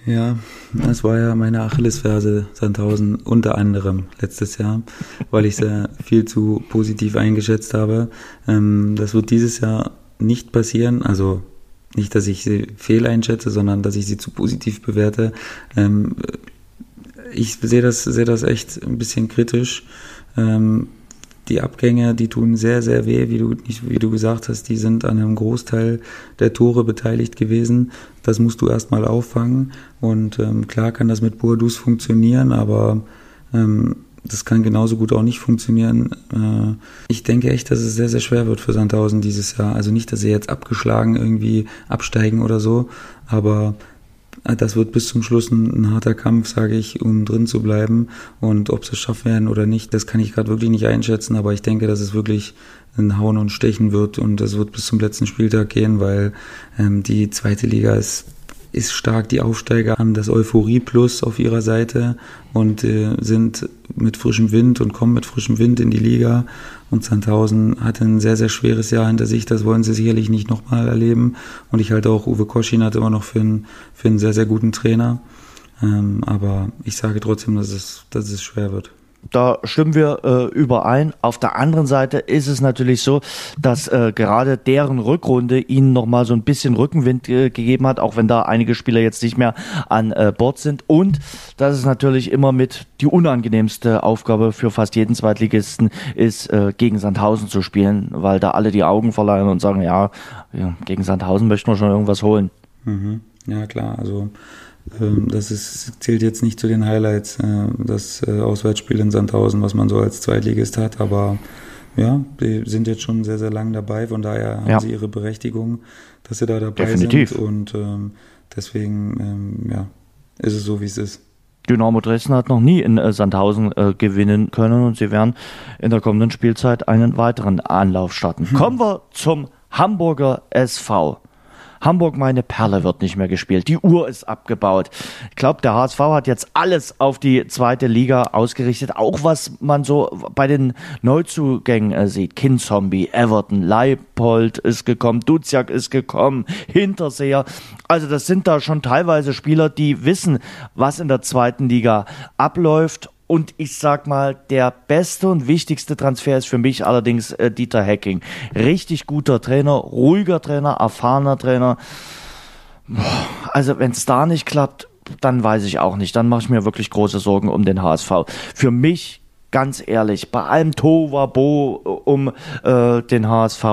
C: Ja, das war ja meine Achillesferse Sandhausen unter anderem letztes Jahr, weil ich sie viel zu positiv eingeschätzt habe. Ähm, das wird dieses Jahr nicht passieren. Also nicht, dass ich sie fehl einschätze, sondern dass ich sie zu positiv bewerte. Ähm, ich sehe das, sehe das echt ein bisschen kritisch. Ähm, die Abgänge, die tun sehr, sehr weh, wie du, wie du gesagt hast, die sind an einem Großteil der Tore beteiligt gewesen. Das musst du erstmal auffangen. Und ähm, klar kann das mit Burdus funktionieren, aber ähm, das kann genauso gut auch nicht funktionieren. Äh, ich denke echt, dass es sehr, sehr schwer wird für Sandhausen dieses Jahr. Also nicht, dass sie jetzt abgeschlagen irgendwie absteigen oder so, aber das wird bis zum Schluss ein, ein harter Kampf, sage ich, um drin zu bleiben. Und ob sie es schaffen werden oder nicht, das kann ich gerade wirklich nicht einschätzen. Aber ich denke, dass es wirklich ein Hauen und Stechen wird und es wird bis zum letzten Spieltag gehen, weil ähm, die zweite Liga ist ist stark. Die Aufsteiger haben das Euphorie Plus auf ihrer Seite und äh, sind mit frischem Wind und kommen mit frischem Wind in die Liga. Und Sandhausen hatte ein sehr, sehr schweres Jahr hinter sich. Das wollen sie sicherlich nicht nochmal erleben. Und ich halte auch Uwe Koschin hat immer noch für einen, für einen sehr, sehr guten Trainer. Ähm, aber ich sage trotzdem, dass es, dass es schwer wird.
B: Da stimmen wir äh, überein. Auf der anderen Seite ist es natürlich so, dass äh, gerade deren Rückrunde ihnen nochmal so ein bisschen Rückenwind äh, gegeben hat, auch wenn da einige Spieler jetzt nicht mehr an äh, Bord sind. Und das ist natürlich immer mit die unangenehmste Aufgabe für fast jeden Zweitligisten ist, äh, gegen Sandhausen zu spielen, weil da alle die Augen verleihen und sagen, ja, ja gegen Sandhausen möchten wir schon irgendwas holen.
C: Mhm. Ja, klar. Also das ist, zählt jetzt nicht zu den Highlights, äh, das äh, Auswärtsspiel in Sandhausen, was man so als Zweitligist hat, aber ja, die sind jetzt schon sehr, sehr lang dabei, von daher haben ja. sie ihre Berechtigung, dass sie da dabei
B: Definitiv.
C: sind und ähm, deswegen ähm, ja, ist es so, wie es ist.
B: Dynamo Dresden hat noch nie in äh, Sandhausen äh, gewinnen können und sie werden in der kommenden Spielzeit einen weiteren Anlauf starten. Hm. Kommen wir zum Hamburger SV. Hamburg meine Perle wird nicht mehr gespielt. Die Uhr ist abgebaut. Ich glaube, der HSV hat jetzt alles auf die zweite Liga ausgerichtet. Auch was man so bei den Neuzugängen äh, sieht. Kinzombie, Everton, Leipold ist gekommen, Duziak ist gekommen, Hinterseher. Also das sind da schon teilweise Spieler, die wissen, was in der zweiten Liga abläuft und ich sag mal, der beste und wichtigste Transfer ist für mich allerdings äh, Dieter Hecking. Richtig guter Trainer, ruhiger Trainer, erfahrener Trainer. Also wenn es da nicht klappt, dann weiß ich auch nicht. Dann mache ich mir wirklich große Sorgen um den HSV. Für mich ganz ehrlich, bei allem Tovabo um äh, den HSV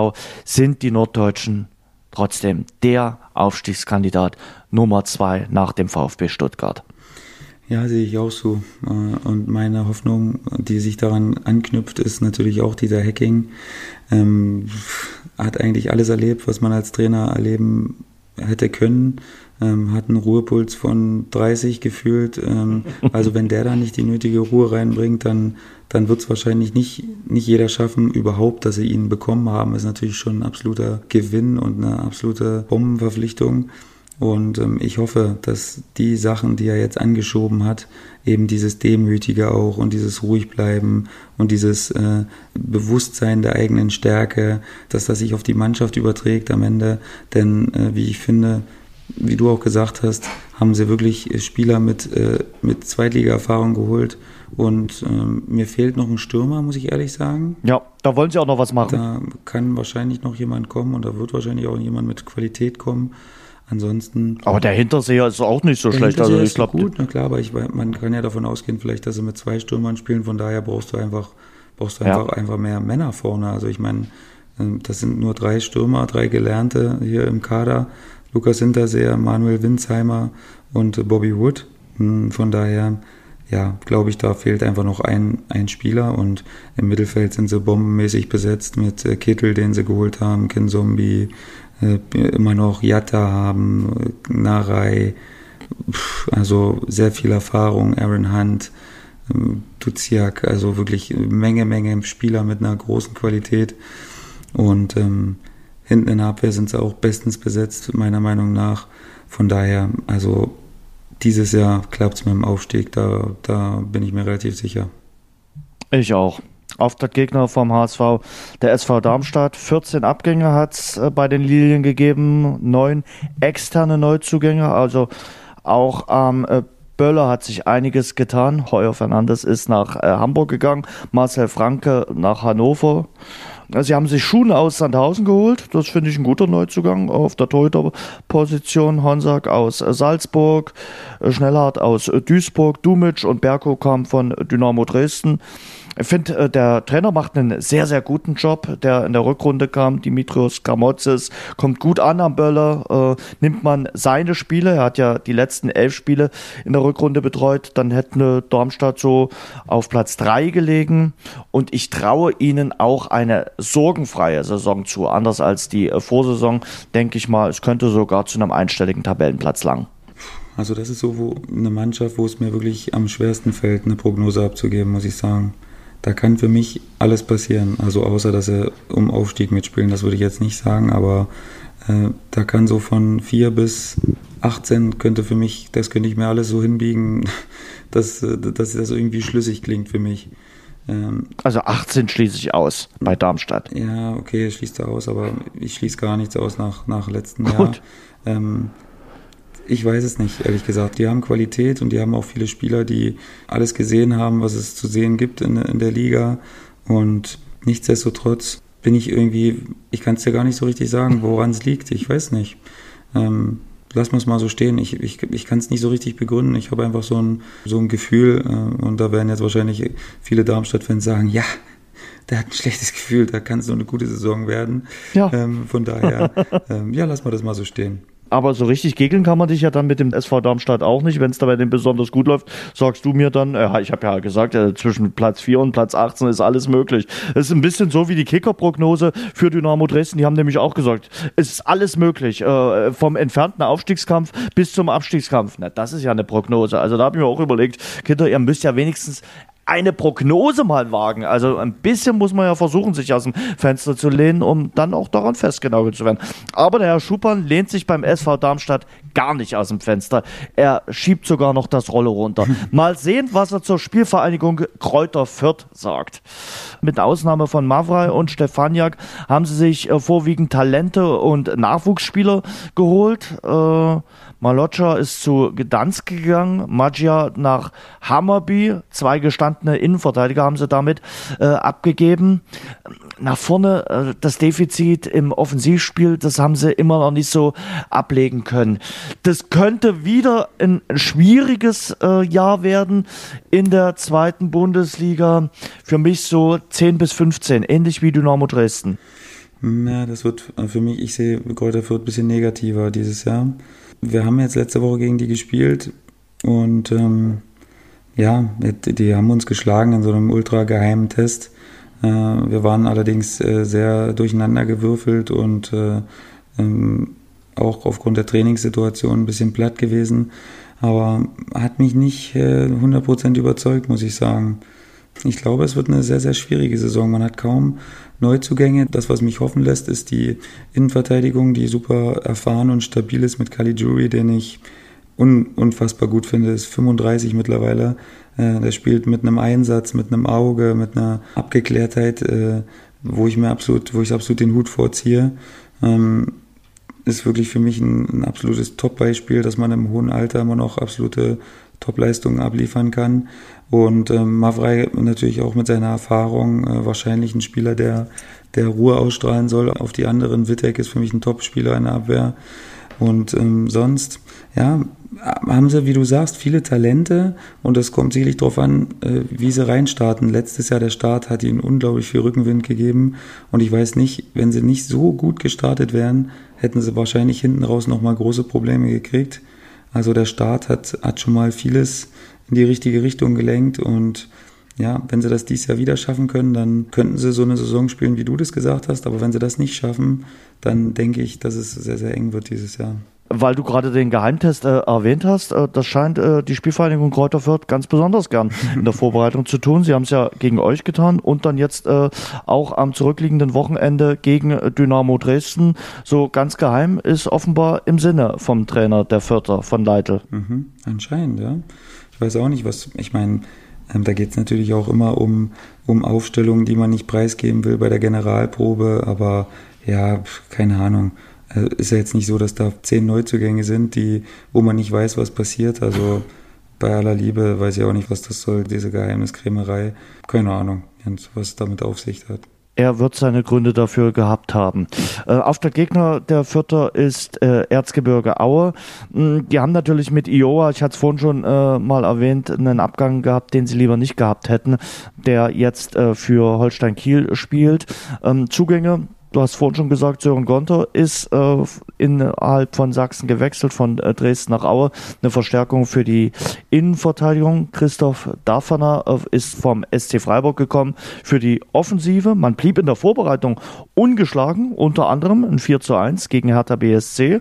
B: sind die Norddeutschen trotzdem der Aufstiegskandidat Nummer zwei nach dem VfB Stuttgart.
C: Ja, sehe ich auch so. Äh, und meine Hoffnung, die sich daran anknüpft, ist natürlich auch dieser Hacking. Ähm, hat eigentlich alles erlebt, was man als Trainer erleben hätte können, ähm, hat einen Ruhepuls von 30 gefühlt. Ähm, also wenn der da nicht die nötige Ruhe reinbringt, dann, dann wird es wahrscheinlich nicht, nicht jeder schaffen, überhaupt, dass sie ihn bekommen haben. Ist natürlich schon ein absoluter Gewinn und eine absolute Bombenverpflichtung. Und ähm, ich hoffe, dass die Sachen, die er jetzt angeschoben hat, eben dieses Demütige auch und dieses Ruhigbleiben und dieses äh, Bewusstsein der eigenen Stärke, dass das sich auf die Mannschaft überträgt am Ende. Denn äh, wie ich finde, wie du auch gesagt hast, haben sie wirklich Spieler mit, äh, mit Zweitliga-Erfahrung geholt. Und ähm, mir fehlt noch ein Stürmer, muss ich ehrlich sagen.
B: Ja, da wollen sie auch noch was machen.
C: Da kann wahrscheinlich noch jemand kommen und da wird wahrscheinlich auch jemand mit Qualität kommen. Ansonsten.
B: Aber der Hinterseher ist auch nicht so schlecht.
C: Also ich glaube gut, na klar, aber ich, man kann ja davon ausgehen, vielleicht, dass sie mit zwei Stürmern spielen. Von daher brauchst du einfach, brauchst du einfach, ja. einfach mehr Männer vorne. Also ich meine, ähm, das sind nur drei Stürmer, drei Gelernte hier im Kader. Lukas Hinterseher, Manuel Winsheimer und Bobby Wood. Hm, von daher, ja, glaube ich, da fehlt einfach noch ein, ein Spieler und im Mittelfeld sind sie bombenmäßig besetzt mit äh, Kittel, den sie geholt haben, Ken Zombie, immer noch Jatta haben, Narei, also sehr viel Erfahrung, Aaron Hunt, ähm, Duziak, also wirklich Menge, Menge Spieler mit einer großen Qualität. Und ähm, hinten in der Abwehr sind sie auch bestens besetzt, meiner Meinung nach. Von daher, also dieses Jahr klappt es mit dem Aufstieg, da, da bin ich mir relativ sicher.
B: Ich auch. Auftaktgegner vom HSV, der SV Darmstadt. 14 Abgänge hat es äh, bei den Lilien gegeben, neun externe Neuzugänge, also auch am ähm, Böller hat sich einiges getan. Heuer Fernandes ist nach äh, Hamburg gegangen, Marcel Franke nach Hannover. Sie haben sich Schuhen aus Sandhausen geholt. Das finde ich ein guter Neuzugang auf der Torhüter-Position. Honsack aus Salzburg, Schnellhardt aus Duisburg, Dumic und Berko kam von Dynamo Dresden. Ich finde, äh, der Trainer macht einen sehr, sehr guten Job, der in der Rückrunde kam. Dimitrios Kamotzes kommt gut an am Böller. Äh, nimmt man seine Spiele, er hat ja die letzten elf Spiele in der Rückrunde betreut, dann hätte Darmstadt so auf Platz drei gelegen. Und ich traue ihnen auch eine sorgenfreie Saison zu. Anders als die äh, Vorsaison, denke ich mal, es könnte sogar zu einem einstelligen Tabellenplatz lang.
C: Also das ist so wo eine Mannschaft, wo es mir wirklich am schwersten fällt, eine Prognose abzugeben, muss ich sagen da kann für mich alles passieren. Also außer, dass er um Aufstieg mitspielen, das würde ich jetzt nicht sagen, aber äh, da kann so von 4 bis 18 könnte für mich, das könnte ich mir alles so hinbiegen, dass, dass das irgendwie schlüssig klingt für mich.
B: Ähm, also 18 schließe ich aus bei Darmstadt.
C: Ja, okay, schließt er aus, aber ich schließe gar nichts aus nach, nach letztem Gut. Jahr. Ähm, ich weiß es nicht, ehrlich gesagt. Die haben Qualität und die haben auch viele Spieler, die alles gesehen haben, was es zu sehen gibt in, in der Liga. Und nichtsdestotrotz bin ich irgendwie, ich kann es dir gar nicht so richtig sagen, woran es liegt. Ich weiß nicht. Ähm, lass uns mal so stehen. Ich, ich, ich kann es nicht so richtig begründen. Ich habe einfach so ein, so ein Gefühl, äh, und da werden jetzt wahrscheinlich viele Darmstadt-Fans sagen, ja, der hat ein schlechtes Gefühl, da kann es nur eine gute Saison werden. Ja. Ähm, von daher, ähm, ja, lass mal das mal so stehen.
B: Aber so richtig gegeln kann man dich ja dann mit dem SV Darmstadt auch nicht. Wenn es dabei dem besonders gut läuft, sagst du mir dann, äh, ich habe ja gesagt, äh, zwischen Platz 4 und Platz 18 ist alles möglich. Es ist ein bisschen so wie die Kickerprognose für Dynamo Dresden. Die haben nämlich auch gesagt, es ist alles möglich. Äh, vom entfernten Aufstiegskampf bis zum Abstiegskampf. Na, das ist ja eine Prognose. Also da habe ich mir auch überlegt, Kinder, ihr müsst ja wenigstens eine Prognose mal wagen. Also ein bisschen muss man ja versuchen, sich aus dem Fenster zu lehnen, um dann auch daran festgenagelt zu werden. Aber der Herr Schuppan lehnt sich beim SV Darmstadt gar nicht aus dem Fenster. Er schiebt sogar noch das Rolle runter. Mal sehen, was er zur Spielvereinigung Kräuter Fürth sagt. Mit Ausnahme von Mavrei und Stefaniak haben sie sich äh, vorwiegend Talente und Nachwuchsspieler geholt. Äh, Maloccia ist zu Gdansk gegangen, Maggia nach Hammerby. Zwei gestandene Innenverteidiger haben sie damit äh, abgegeben. Nach vorne äh, das Defizit im Offensivspiel, das haben sie immer noch nicht so ablegen können. Das könnte wieder ein schwieriges äh, Jahr werden in der zweiten Bundesliga. Für mich so 10 bis 15, ähnlich wie Dynamo Dresden.
C: Ja, das wird für mich, ich sehe Kräuter Fürth ein bisschen negativer dieses Jahr wir haben jetzt letzte Woche gegen die gespielt und ähm, ja, die haben uns geschlagen in so einem ultra geheimen Test. Äh, wir waren allerdings äh, sehr durcheinander gewürfelt und äh, ähm, auch aufgrund der Trainingssituation ein bisschen platt gewesen. Aber hat mich nicht äh, 100% überzeugt, muss ich sagen. Ich glaube, es wird eine sehr, sehr schwierige Saison. Man hat kaum Neuzugänge. Das, was mich hoffen lässt, ist die Innenverteidigung, die super erfahren und stabil ist mit Kali Jury, den ich un unfassbar gut finde. Ist 35 mittlerweile. Äh, der spielt mit einem Einsatz, mit einem Auge, mit einer Abgeklärtheit, äh, wo ich mir absolut, wo ich absolut den Hut vorziehe. Ähm, ist wirklich für mich ein, ein absolutes Top-Beispiel, dass man im hohen Alter immer noch absolute Top-Leistungen abliefern kann. Und ähm, Mavrei natürlich auch mit seiner Erfahrung äh, wahrscheinlich ein Spieler, der, der Ruhe ausstrahlen soll auf die anderen. Wittek ist für mich ein Top-Spieler in der Abwehr. Und ähm, sonst, ja, haben sie, wie du sagst, viele Talente und es kommt sicherlich darauf an, äh, wie sie reinstarten. Letztes Jahr der Start hat ihnen unglaublich viel Rückenwind gegeben und ich weiß nicht, wenn sie nicht so gut gestartet wären, hätten sie wahrscheinlich hinten raus nochmal große Probleme gekriegt. Also der Start hat, hat schon mal vieles in die richtige Richtung gelenkt und ja, wenn sie das dieses Jahr wieder schaffen können, dann könnten sie so eine Saison spielen, wie du das gesagt hast. Aber wenn sie das nicht schaffen, dann denke ich, dass es sehr, sehr eng wird dieses Jahr.
B: Weil du gerade den Geheimtest äh, erwähnt hast, äh, das scheint äh, die Spielvereinigung Kräuter Fürth ganz besonders gern in der Vorbereitung zu tun. Sie haben es ja gegen euch getan und dann jetzt äh, auch am zurückliegenden Wochenende gegen Dynamo Dresden. So ganz geheim ist offenbar im Sinne vom Trainer der Fürther von Leitl.
C: Mhm, anscheinend, ja. Ich weiß auch nicht, was, ich meine, ähm, da geht es natürlich auch immer um, um Aufstellungen, die man nicht preisgeben will bei der Generalprobe, aber ja, keine Ahnung. Also ist ja jetzt nicht so, dass da zehn Neuzugänge sind, die, wo man nicht weiß, was passiert. Also bei aller Liebe weiß ich auch nicht, was das soll, diese Geheimniskrämerei. Keine Ahnung, was damit auf sich hat.
B: Er wird seine Gründe dafür gehabt haben. Äh, auf der Gegner der Vierter ist äh, Erzgebirge Aue. Mm, die haben natürlich mit Iowa, ich hatte es vorhin schon äh, mal erwähnt, einen Abgang gehabt, den sie lieber nicht gehabt hätten, der jetzt äh, für Holstein Kiel spielt. Ähm, Zugänge Du hast vorhin schon gesagt, Sören Gonter ist äh, innerhalb von Sachsen gewechselt, von äh, Dresden nach Aue. Eine Verstärkung für die Innenverteidigung. Christoph Daffner äh, ist vom SC Freiburg gekommen für die Offensive. Man blieb in der Vorbereitung ungeschlagen, unter anderem ein 4 zu 1 gegen Hertha BSC.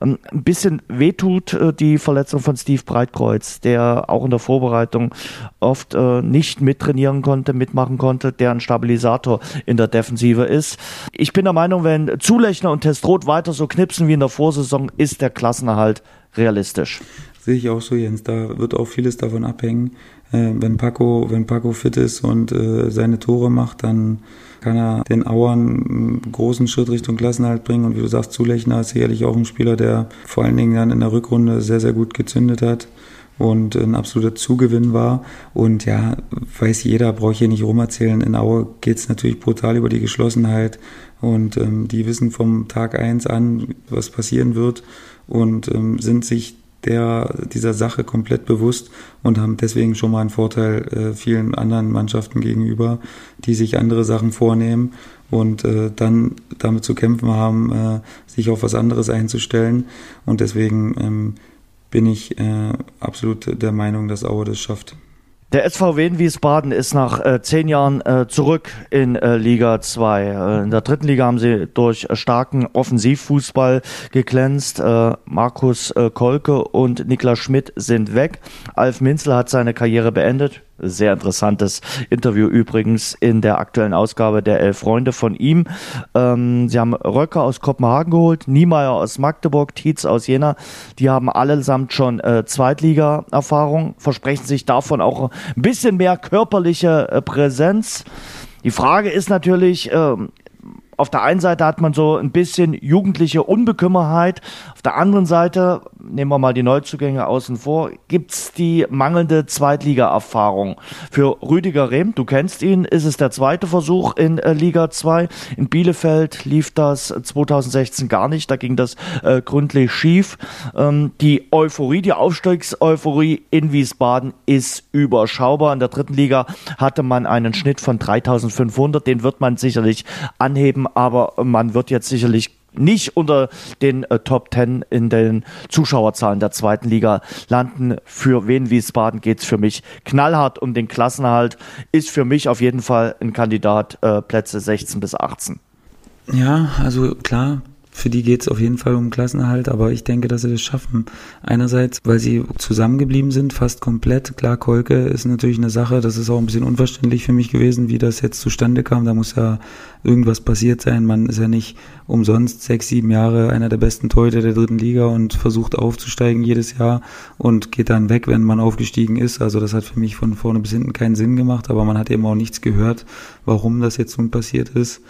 B: Ähm, ein bisschen wehtut äh, die Verletzung von Steve Breitkreuz, der auch in der Vorbereitung oft äh, nicht mittrainieren konnte, mitmachen konnte, der ein Stabilisator in der Defensive ist. Ich ich bin der Meinung, wenn Zulechner und Testrot weiter so knipsen wie in der Vorsaison, ist der Klassenerhalt realistisch.
C: Sehe ich auch so, Jens. Da wird auch vieles davon abhängen. Äh, wenn Paco, wenn Paco fit ist und äh, seine Tore macht, dann kann er den Auern einen großen Schritt Richtung Klassenhalt bringen. Und wie du sagst, Zulechner ist sicherlich auch ein Spieler, der vor allen Dingen dann in der Rückrunde sehr, sehr gut gezündet hat und ein absoluter Zugewinn war. Und ja, weiß jeder, brauche ich hier nicht rumerzählen. In Aue geht es natürlich brutal über die Geschlossenheit und ähm, die wissen vom Tag eins an, was passieren wird und ähm, sind sich der, dieser Sache komplett bewusst und haben deswegen schon mal einen Vorteil äh, vielen anderen Mannschaften gegenüber, die sich andere Sachen vornehmen und äh, dann damit zu kämpfen haben, äh, sich auf was anderes einzustellen. Und deswegen ähm, bin ich äh, absolut der Meinung, dass Aue das schafft.
B: Der SVW in Wiesbaden ist nach äh, zehn Jahren äh, zurück in äh, Liga 2. Äh, in der dritten Liga haben sie durch starken Offensivfußball geglänzt. Äh, Markus äh, Kolke und Niklas Schmidt sind weg. Alf Minzel hat seine Karriere beendet. Sehr interessantes Interview übrigens in der aktuellen Ausgabe der Elf Freunde von ihm. Ähm, sie haben Röcker aus Kopenhagen geholt, Niemeyer aus Magdeburg, Tietz aus Jena. Die haben allesamt schon äh, Zweitliga-Erfahrung, versprechen sich davon auch ein bisschen mehr körperliche äh, Präsenz. Die Frage ist natürlich, äh, auf der einen Seite hat man so ein bisschen jugendliche Unbekümmerheit, auf der anderen Seite, nehmen wir mal die Neuzugänge außen vor, gibt's die mangelnde Zweitliga-Erfahrung. Für Rüdiger Rehm, du kennst ihn, ist es der zweite Versuch in äh, Liga 2. In Bielefeld lief das 2016 gar nicht, da ging das äh, gründlich schief. Ähm, die Euphorie, die Aufstiegseuphorie in Wiesbaden ist überschaubar. In der dritten Liga hatte man einen Schnitt von 3500, den wird man sicherlich anheben aber man wird jetzt sicherlich nicht unter den äh, Top Ten in den Zuschauerzahlen der zweiten Liga landen. Für Wien Wiesbaden geht es für mich knallhart um den Klassenerhalt. Ist für mich auf jeden Fall ein Kandidat äh, Plätze 16 bis 18.
C: Ja, also klar, für die geht es auf jeden Fall um Klassenerhalt, aber ich denke, dass sie das schaffen. Einerseits, weil sie zusammengeblieben sind, fast komplett. Klar, Kolke ist natürlich eine Sache, das ist auch ein bisschen unverständlich für mich gewesen, wie das jetzt zustande kam. Da muss ja irgendwas passiert sein. Man ist ja nicht umsonst sechs, sieben Jahre einer der besten Torhüter der dritten Liga und versucht aufzusteigen jedes Jahr und geht dann weg, wenn man aufgestiegen ist. Also das hat für mich von vorne bis hinten keinen Sinn gemacht, aber man hat eben auch nichts gehört, warum das jetzt nun passiert ist.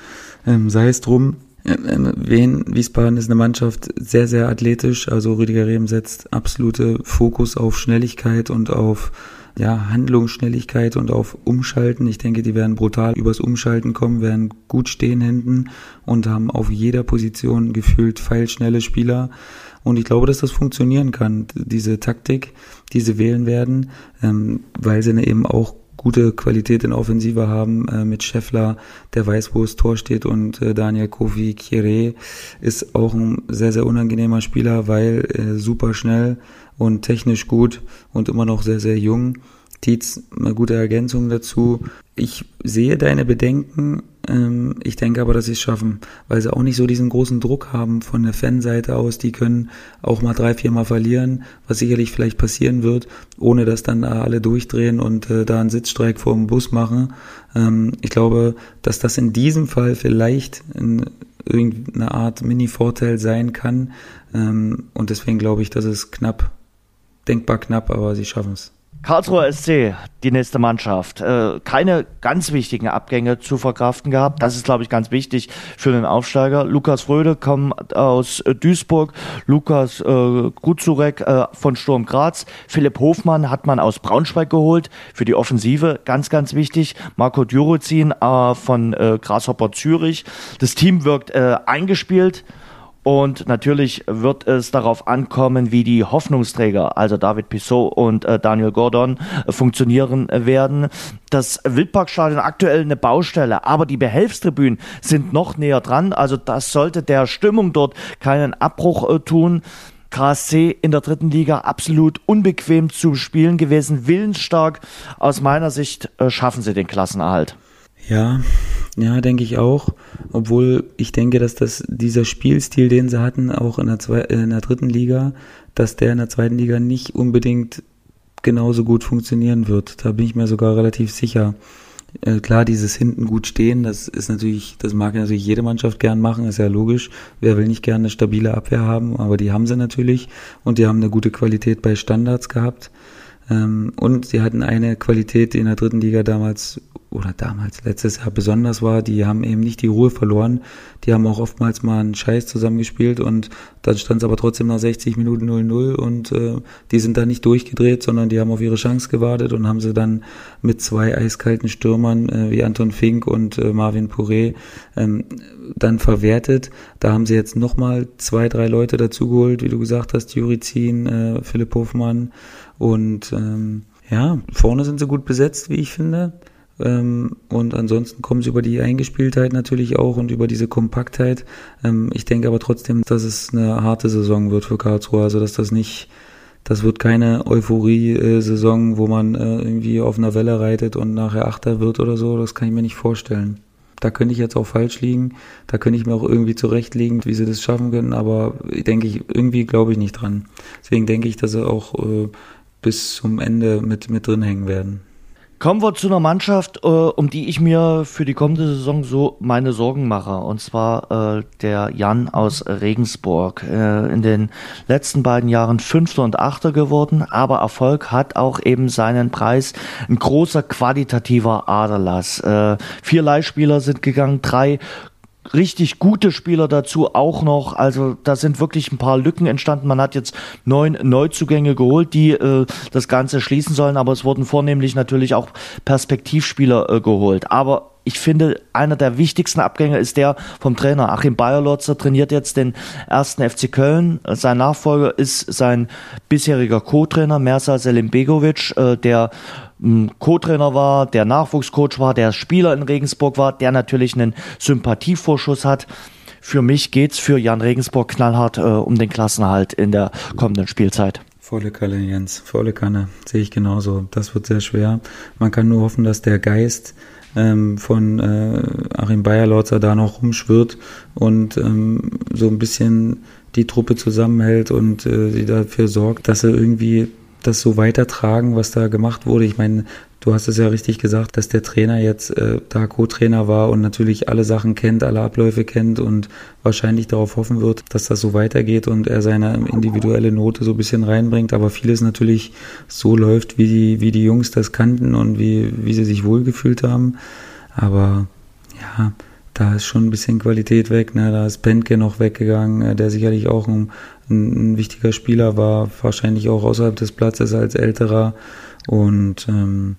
C: Ähm, sei es drum, Wien, Wiesbaden ist eine Mannschaft sehr, sehr athletisch. Also Rüdiger Rehm setzt absolute Fokus auf Schnelligkeit und auf ja, Handlungsschnelligkeit und auf Umschalten. Ich denke, die werden brutal übers Umschalten kommen, werden gut stehen hinten und haben auf jeder Position gefühlt feilschnelle Spieler. Und ich glaube, dass das funktionieren kann, diese Taktik, die sie wählen werden, ähm, weil sie eben auch gute Qualität in Offensive haben äh, mit Scheffler, der weiß, wo das Tor steht und äh, Daniel Kofi Kire ist auch ein sehr, sehr unangenehmer Spieler, weil äh, super schnell und technisch gut und immer noch sehr, sehr jung. Tietz, eine gute Ergänzung dazu. Ich sehe deine Bedenken. Ähm, ich denke aber, dass sie es schaffen, weil sie auch nicht so diesen großen Druck haben von der Fanseite aus. Die können auch mal drei, vier Mal verlieren, was sicherlich vielleicht passieren wird, ohne dass dann alle durchdrehen und äh, da einen Sitzstreik vor dem Bus machen. Ähm, ich glaube, dass das in diesem Fall vielleicht in irgendeine Art Mini-Vorteil sein kann. Ähm, und deswegen glaube ich, dass es knapp, denkbar knapp, aber sie schaffen es.
B: Karlsruher SC, die nächste Mannschaft. Äh, keine ganz wichtigen Abgänge zu verkraften gehabt. Das ist, glaube ich, ganz wichtig für den Aufsteiger. Lukas Röde kommt aus Duisburg, Lukas äh, Guzurek äh, von Sturm Graz, Philipp Hofmann hat man aus Braunschweig geholt für die Offensive, ganz, ganz wichtig. Marco Djurozin äh, von äh, Grasshopper Zürich. Das Team wirkt äh, eingespielt. Und natürlich wird es darauf ankommen, wie die Hoffnungsträger, also David Pissot und äh, Daniel Gordon, äh, funktionieren werden. Das Wildparkstadion aktuell eine Baustelle, aber die Behelfstribünen sind noch näher dran. Also das sollte der Stimmung dort keinen Abbruch äh, tun. KSC in der dritten Liga absolut unbequem zu spielen gewesen, willensstark. Aus meiner Sicht äh, schaffen sie den Klassenerhalt.
C: Ja, ja, denke ich auch. Obwohl ich denke, dass das dieser Spielstil, den sie hatten, auch in der, zwei, in der dritten Liga, dass der in der zweiten Liga nicht unbedingt genauso gut funktionieren wird. Da bin ich mir sogar relativ sicher. Äh, klar, dieses hinten gut stehen, das ist natürlich, das mag natürlich jede Mannschaft gern machen, ist ja logisch. Wer will nicht gerne eine stabile Abwehr haben, aber die haben sie natürlich und die haben eine gute Qualität bei Standards gehabt. Ähm, und sie hatten eine Qualität, die in der dritten Liga damals oder damals letztes Jahr besonders war, die haben eben nicht die Ruhe verloren. Die haben auch oftmals mal einen Scheiß zusammengespielt und dann stand es aber trotzdem nach 60 Minuten 0-0 und äh, die sind da nicht durchgedreht, sondern die haben auf ihre Chance gewartet und haben sie dann mit zwei eiskalten Stürmern äh, wie Anton Fink und äh, Marvin Pouré ähm, dann verwertet. Da haben sie jetzt nochmal zwei, drei Leute dazugeholt, wie du gesagt hast, Jurizin, äh, Philipp Hofmann und ähm, ja, vorne sind sie gut besetzt, wie ich finde. Ähm, und ansonsten kommen sie über die Eingespieltheit natürlich auch und über diese Kompaktheit. Ähm, ich denke aber trotzdem, dass es eine harte Saison wird für Karlsruhe. Also dass das nicht, das wird keine Euphorie-Saison, wo man äh, irgendwie auf einer Welle reitet und nachher Achter wird oder so. Das kann ich mir nicht vorstellen. Da könnte ich jetzt auch falsch liegen. Da könnte ich mir auch irgendwie zurechtlegen, wie sie das schaffen können. Aber denke ich, irgendwie glaube ich nicht dran. Deswegen denke ich, dass sie auch äh, bis zum Ende mit, mit drin hängen werden.
B: Kommen wir zu einer Mannschaft, äh, um die ich mir für die kommende Saison so meine Sorgen mache. Und zwar äh, der Jan aus Regensburg. Äh, in den letzten beiden Jahren Fünfter und Achter geworden, aber Erfolg hat auch eben seinen Preis. Ein großer qualitativer Aderlass. Äh, vier Leihspieler sind gegangen, drei richtig gute Spieler dazu auch noch. Also da sind wirklich ein paar Lücken entstanden. Man hat jetzt neun Neuzugänge geholt, die äh, das Ganze schließen sollen, aber es wurden vornehmlich natürlich auch Perspektivspieler äh, geholt. Aber ich finde, einer der wichtigsten Abgänge ist der vom Trainer. Achim Bayerlotzer trainiert jetzt den ersten FC Köln. Sein Nachfolger ist sein bisheriger Co-Trainer Mersa Selimbegovic, äh, der Co-Trainer war, der Nachwuchscoach war, der Spieler in Regensburg war, der natürlich einen Sympathievorschuss hat. Für mich geht's für Jan Regensburg knallhart äh, um den Klassenhalt in der kommenden Spielzeit
C: Volle Kalle, Jens, volle Kanne, sehe ich genauso. Das wird sehr schwer. Man kann nur hoffen, dass der Geist ähm, von äh, Achim Bayerlautzer da noch rumschwirrt und ähm, so ein bisschen die Truppe zusammenhält und äh, sie dafür sorgt, dass er irgendwie das so weitertragen, was da gemacht wurde. Ich meine, du hast es ja richtig gesagt, dass der Trainer jetzt äh, da Co-Trainer war und natürlich alle Sachen kennt, alle Abläufe kennt und wahrscheinlich darauf hoffen wird, dass das so weitergeht und er seine individuelle Note so ein bisschen reinbringt, aber vieles natürlich so läuft, wie die, wie die Jungs das kannten und wie, wie sie sich wohlgefühlt haben. Aber ja, da ist schon ein bisschen Qualität weg. Ne? Da ist Pentke noch weggegangen, äh, der sicherlich auch ein, ein, wichtiger Spieler war, wahrscheinlich auch außerhalb des Platzes als älterer. Und ähm,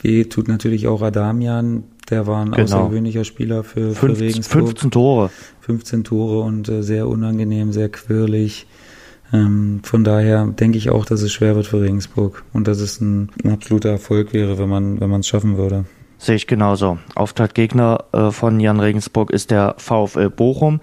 C: weh tut natürlich auch Adamian, der war ein genau. außergewöhnlicher Spieler für, für
B: 15, Regensburg. 15 Tore.
C: 15 Tore und äh, sehr unangenehm, sehr quirlig. Ähm, von daher denke ich auch, dass es schwer wird für Regensburg und dass es ein, ein absoluter Erfolg wäre, wenn man wenn man es schaffen würde.
B: Sehe ich genauso. Auftaktgegner äh, von Jan Regensburg ist der VfL Bochum.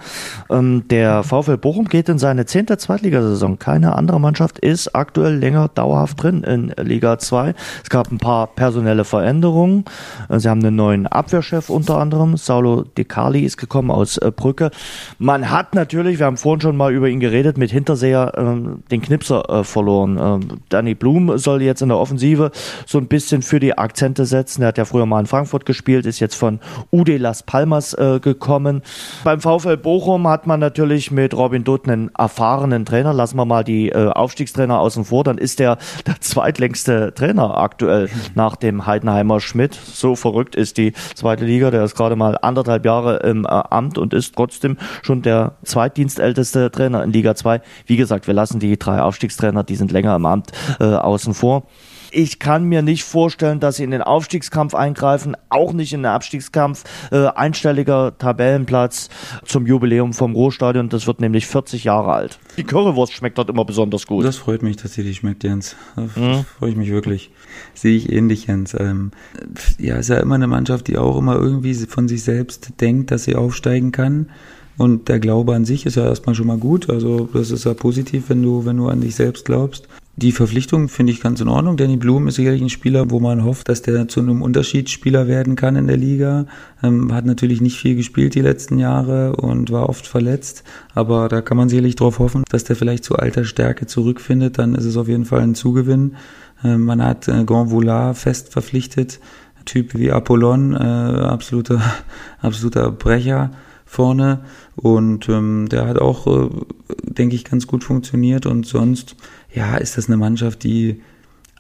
B: Ähm, der VfL Bochum geht in seine zehnte Zweitligasaison. Keine andere Mannschaft ist aktuell länger dauerhaft drin in Liga 2. Es gab ein paar personelle Veränderungen. Äh, sie haben einen neuen Abwehrchef unter anderem. Saulo De Carli ist gekommen aus äh, Brücke. Man hat natürlich, wir haben vorhin schon mal über ihn geredet, mit Hinterseher ähm, den Knipser äh, verloren. Ähm, Danny Blum soll jetzt in der Offensive so ein bisschen für die Akzente setzen. Er hat ja früher mal in Frankfurt gespielt, ist jetzt von UD Las Palmas äh, gekommen. Beim VfL Bochum hat man natürlich mit Robin Dutt einen erfahrenen Trainer. Lassen wir mal die äh, Aufstiegstrainer außen vor, dann ist der der zweitlängste Trainer aktuell nach dem Heidenheimer Schmidt. So verrückt ist die zweite Liga. Der ist gerade mal anderthalb Jahre im äh, Amt und ist trotzdem schon der zweitdienstälteste Trainer in Liga 2. Wie gesagt, wir lassen die drei Aufstiegstrainer, die sind länger im Amt, äh, außen vor. Ich kann mir nicht vorstellen, dass sie in den Aufstiegskampf eingreifen, auch nicht in den Abstiegskampf. Äh, einstelliger Tabellenplatz zum Jubiläum vom Ruhrstadion. Das wird nämlich 40 Jahre alt. Die Currywurst schmeckt dort immer besonders gut.
C: Das freut mich, dass sie die schmeckt, Jens. Das mhm. freue ich mich wirklich. Sehe ich ähnlich, Jens. Ähm, ja, ist ja immer eine Mannschaft, die auch immer irgendwie von sich selbst denkt, dass sie aufsteigen kann. Und der Glaube an sich ist ja erstmal schon mal gut. Also das ist ja positiv, wenn du, wenn du an dich selbst glaubst. Die Verpflichtung finde ich ganz in Ordnung. Danny Blum ist sicherlich ein Spieler, wo man hofft, dass der zu einem Unterschiedsspieler werden kann in der Liga. Ähm, hat natürlich nicht viel gespielt die letzten Jahre und war oft verletzt. Aber da kann man sicherlich darauf hoffen, dass der vielleicht zu alter Stärke zurückfindet. Dann ist es auf jeden Fall ein Zugewinn. Ähm, man hat äh, Gonvoula fest verpflichtet. Typ wie Apollon, äh, absoluter, absoluter Brecher vorne und ähm, der hat auch, äh, denke ich, ganz gut funktioniert und sonst, ja, ist das eine Mannschaft, die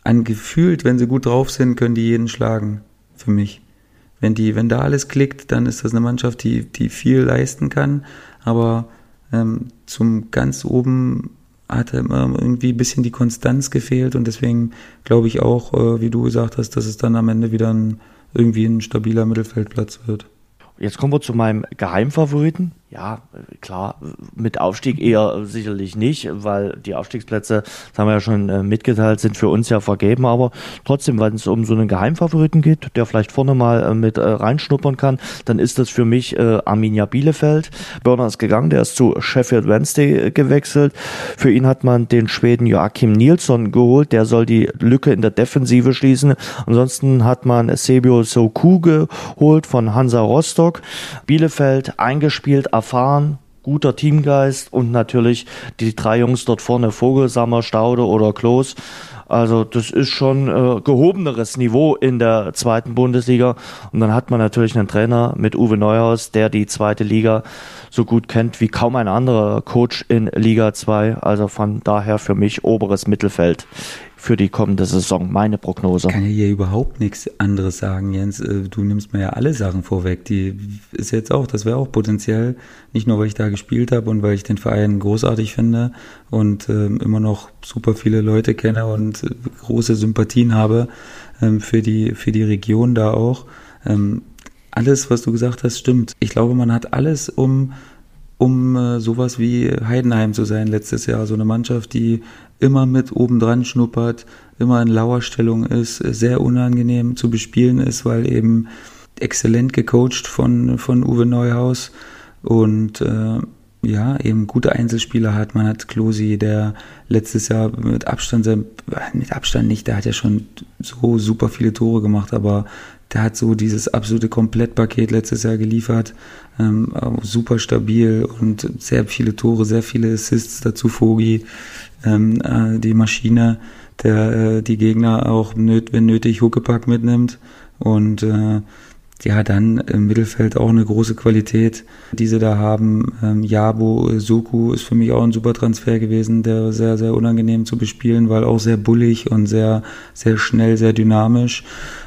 C: angefühlt, wenn sie gut drauf sind, können die jeden schlagen, für mich. Wenn die, wenn da alles klickt, dann ist das eine Mannschaft, die, die viel leisten kann, aber ähm, zum ganz oben hat immer irgendwie ein bisschen die Konstanz gefehlt und deswegen glaube ich auch, äh, wie du gesagt hast, dass es dann am Ende wieder ein, irgendwie ein stabiler Mittelfeldplatz wird.
B: Jetzt kommen wir zu meinem Geheimfavoriten. Ja, klar, mit Aufstieg eher sicherlich nicht, weil die Aufstiegsplätze, das haben wir ja schon äh, mitgeteilt, sind für uns ja vergeben, aber trotzdem, wenn es um so einen Geheimfavoriten geht, der vielleicht vorne mal äh, mit äh, reinschnuppern kann, dann ist das für mich Arminia Bielefeld. Börner ist gegangen, der ist zu Sheffield Wednesday gewechselt. Für ihn hat man den Schweden Joachim Nilsson geholt, der soll die Lücke in der Defensive schließen. Ansonsten hat man Sebio Soku geholt von Hansa Rostock. Bielefeld eingespielt, erfahren, guter Teamgeist und natürlich die drei Jungs dort vorne, Vogelsammer, Staude oder Klos. Also das ist schon äh, gehobeneres Niveau in der zweiten Bundesliga. Und dann hat man natürlich einen Trainer mit Uwe Neuhaus, der die zweite Liga so gut kennt wie kaum ein anderer Coach in Liga 2. Also von daher für mich oberes Mittelfeld für die kommende Saison. Meine Prognose.
C: Ich kann ja hier überhaupt nichts anderes sagen, Jens. Äh, du nimmst mir ja alle Sachen vorweg. Die ist jetzt auch, das wäre auch potenziell, nicht nur weil ich da gespielt habe und weil ich den Verein großartig finde und äh, immer noch super viele Leute kenne und äh, große Sympathien habe ähm, für, die, für die Region da auch. Ähm, alles, was du gesagt hast, stimmt. Ich glaube, man hat alles, um um äh, sowas wie Heidenheim zu sein letztes Jahr. So eine Mannschaft, die immer mit oben dran schnuppert, immer in Lauerstellung ist, sehr unangenehm zu bespielen ist, weil eben exzellent gecoacht von, von Uwe Neuhaus. Und äh, ja, eben gute Einzelspieler hat. Man hat Klosi, der letztes Jahr mit Abstand, mit Abstand nicht, der hat ja schon so super viele Tore gemacht, aber der hat so dieses absolute Komplettpaket letztes Jahr geliefert. Ähm, super stabil und sehr viele Tore, sehr viele Assists dazu. Vogi, ähm, äh, die Maschine, der äh, die Gegner auch, nöt, wenn nötig, Huckepack mitnimmt. Und äh, ja, dann im Mittelfeld auch eine große Qualität, die sie da haben. Ähm, Jabo Soku ist für mich auch ein super Transfer gewesen, der sehr, sehr unangenehm zu bespielen, weil auch sehr bullig und sehr, sehr schnell, sehr dynamisch.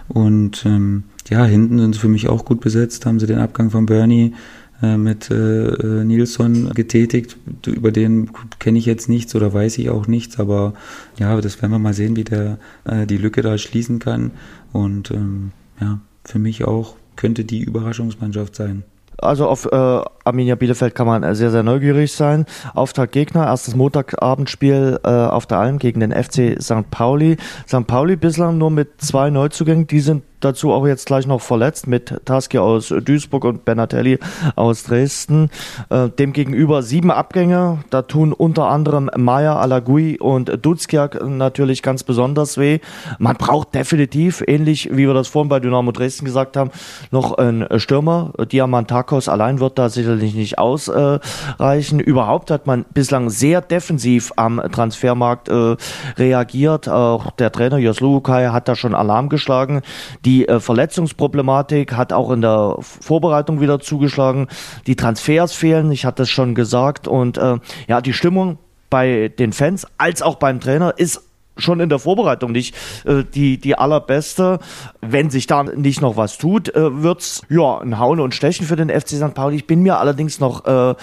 C: Und ähm, ja, hinten sind sie für mich auch gut besetzt, haben sie den Abgang von Bernie äh, mit äh, äh, Nilsson getätigt. Über den kenne ich jetzt nichts oder weiß ich auch nichts, aber ja, das werden wir mal sehen, wie der äh, die Lücke da schließen kann. Und ähm, ja, für mich auch könnte die Überraschungsmannschaft sein.
B: Also auf äh, Arminia Bielefeld kann man sehr, sehr neugierig sein. Auftaktgegner, erstes Montagabendspiel äh, auf der Alm gegen den FC St. Pauli. St. Pauli bislang nur mit zwei Neuzugängen, die sind dazu auch jetzt gleich noch verletzt mit Taski aus Duisburg und Benatelli aus Dresden. Äh, Demgegenüber sieben Abgänge. Da tun unter anderem Maya, Alagui und Duzkiak natürlich ganz besonders weh. Man braucht definitiv, ähnlich wie wir das vorhin bei Dynamo Dresden gesagt haben, noch einen Stürmer. Diamantakos allein wird da sicherlich nicht ausreichen. Überhaupt hat man bislang sehr defensiv am Transfermarkt äh, reagiert. Auch der Trainer Jos Lukai hat da schon Alarm geschlagen. Die die äh, Verletzungsproblematik hat auch in der Vorbereitung wieder zugeschlagen. Die Transfers fehlen, ich hatte es schon gesagt. Und äh, ja, die Stimmung bei den Fans als auch beim Trainer ist schon in der Vorbereitung nicht äh, die, die allerbeste. Wenn sich da nicht noch was tut, äh, wird's ja ein Hauen und Stechen für den FC St. Pauli. Ich bin mir allerdings noch äh,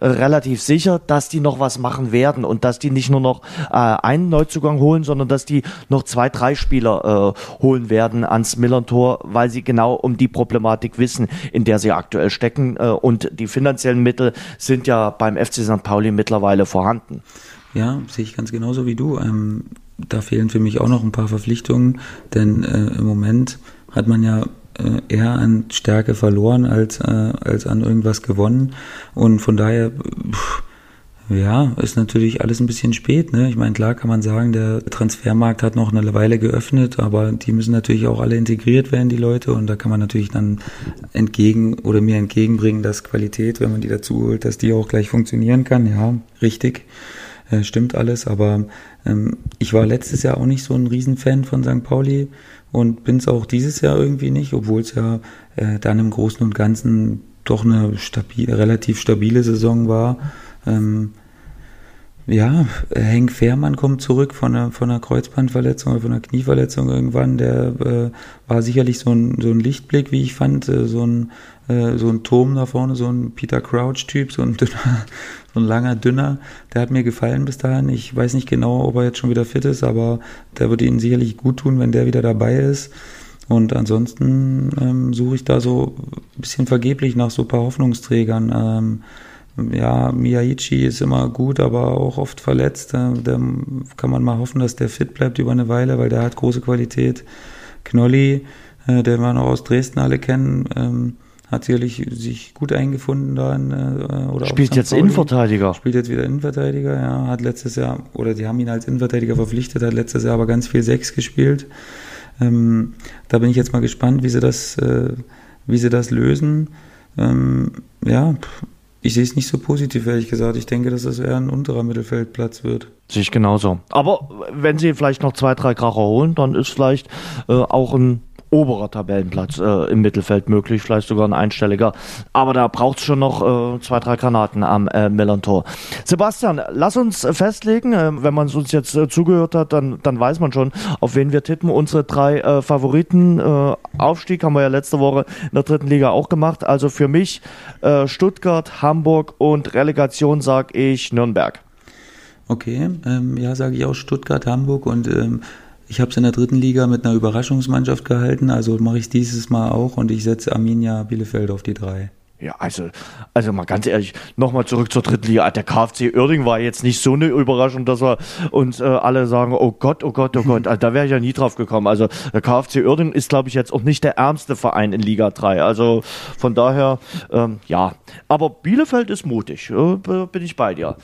B: relativ sicher, dass die noch was machen werden und dass die nicht nur noch äh, einen Neuzugang holen, sondern dass die noch zwei, drei Spieler äh, holen werden ans Millern-Tor, weil sie genau um die Problematik wissen, in der sie aktuell stecken. Äh, und die finanziellen Mittel sind ja beim FC St. Pauli mittlerweile vorhanden.
C: Ja, sehe ich ganz genauso wie du. Ähm da fehlen für mich auch noch ein paar Verpflichtungen, denn äh, im Moment hat man ja äh, eher an Stärke verloren als, äh, als an irgendwas gewonnen. Und von daher, pff, ja, ist natürlich alles ein bisschen spät. Ne? Ich meine, klar kann man sagen, der Transfermarkt hat noch eine Weile geöffnet, aber die müssen natürlich auch alle integriert werden, die Leute. Und da kann man natürlich dann entgegen oder mir entgegenbringen, dass Qualität, wenn man die dazu holt, dass die auch gleich funktionieren kann. Ja, richtig. Äh, stimmt alles, aber ähm, ich war letztes Jahr auch nicht so ein Riesenfan von St. Pauli und bin es auch dieses Jahr irgendwie nicht, obwohl es ja äh, dann im Großen und Ganzen doch eine stabil, relativ stabile Saison war. Ähm, ja, Henk Fehrmann kommt zurück von einer, von einer Kreuzbandverletzung oder von einer Knieverletzung irgendwann. Der äh, war sicherlich so ein, so ein Lichtblick, wie ich fand, äh, so ein, äh, so ein Turm da vorne, so ein Peter Crouch-Typ, so ein dünner, so ein langer, dünner. Der hat mir gefallen bis dahin. Ich weiß nicht genau, ob er jetzt schon wieder fit ist, aber der würde ihnen sicherlich gut tun, wenn der wieder dabei ist. Und ansonsten ähm, suche ich da so ein bisschen vergeblich nach so ein paar Hoffnungsträgern. Ähm, ja, Miyaichi ist immer gut, aber auch oft verletzt. Da, da, kann man mal hoffen, dass der fit bleibt über eine Weile, weil der hat große Qualität. Knolli, äh, den wir noch aus Dresden alle kennen, ähm, hat sicherlich sich gut eingefunden da. In, äh, oder
B: Spielt jetzt Pauli. Innenverteidiger.
C: Spielt jetzt wieder Innenverteidiger, ja. Hat letztes Jahr, oder die haben ihn als Innenverteidiger verpflichtet, hat letztes Jahr aber ganz viel Sechs gespielt. Ähm, da bin ich jetzt mal gespannt, wie sie das, äh, wie sie das lösen. Ähm, ja, ich sehe es nicht so positiv, ehrlich gesagt. Ich denke, dass das eher ein unterer Mittelfeldplatz wird.
B: Sehe ich genauso. Aber wenn sie vielleicht noch zwei, drei Kracher holen, dann ist vielleicht äh, auch ein oberer Tabellenplatz äh, im Mittelfeld möglich, vielleicht sogar ein einstelliger. Aber da braucht es schon noch äh, zwei, drei Granaten am äh, Millern-Tor. Sebastian, lass uns festlegen, äh, wenn man uns jetzt äh, zugehört hat, dann, dann weiß man schon, auf wen wir tippen. Unsere drei äh, Favoriten. Äh, Aufstieg haben wir ja letzte Woche in der dritten Liga auch gemacht. Also für mich Stuttgart, Hamburg und Relegation sage ich Nürnberg.
C: Okay, ähm, ja, sage ich auch Stuttgart, Hamburg und ähm, ich habe es in der dritten Liga mit einer Überraschungsmannschaft gehalten, also mache ich dieses Mal auch und ich setze Arminia Bielefeld auf die drei.
B: Ja, also, also mal ganz ehrlich, nochmal zurück zur dritten Liga. Der KfC Oerding war jetzt nicht so eine Überraschung, dass wir uns äh, alle sagen, oh Gott, oh Gott, oh Gott, also, da wäre ich ja nie drauf gekommen. Also der KfC Oerding ist, glaube ich, jetzt auch nicht der ärmste Verein in Liga 3. Also von daher, ähm, ja. Aber Bielefeld ist mutig, äh, bin ich bei dir.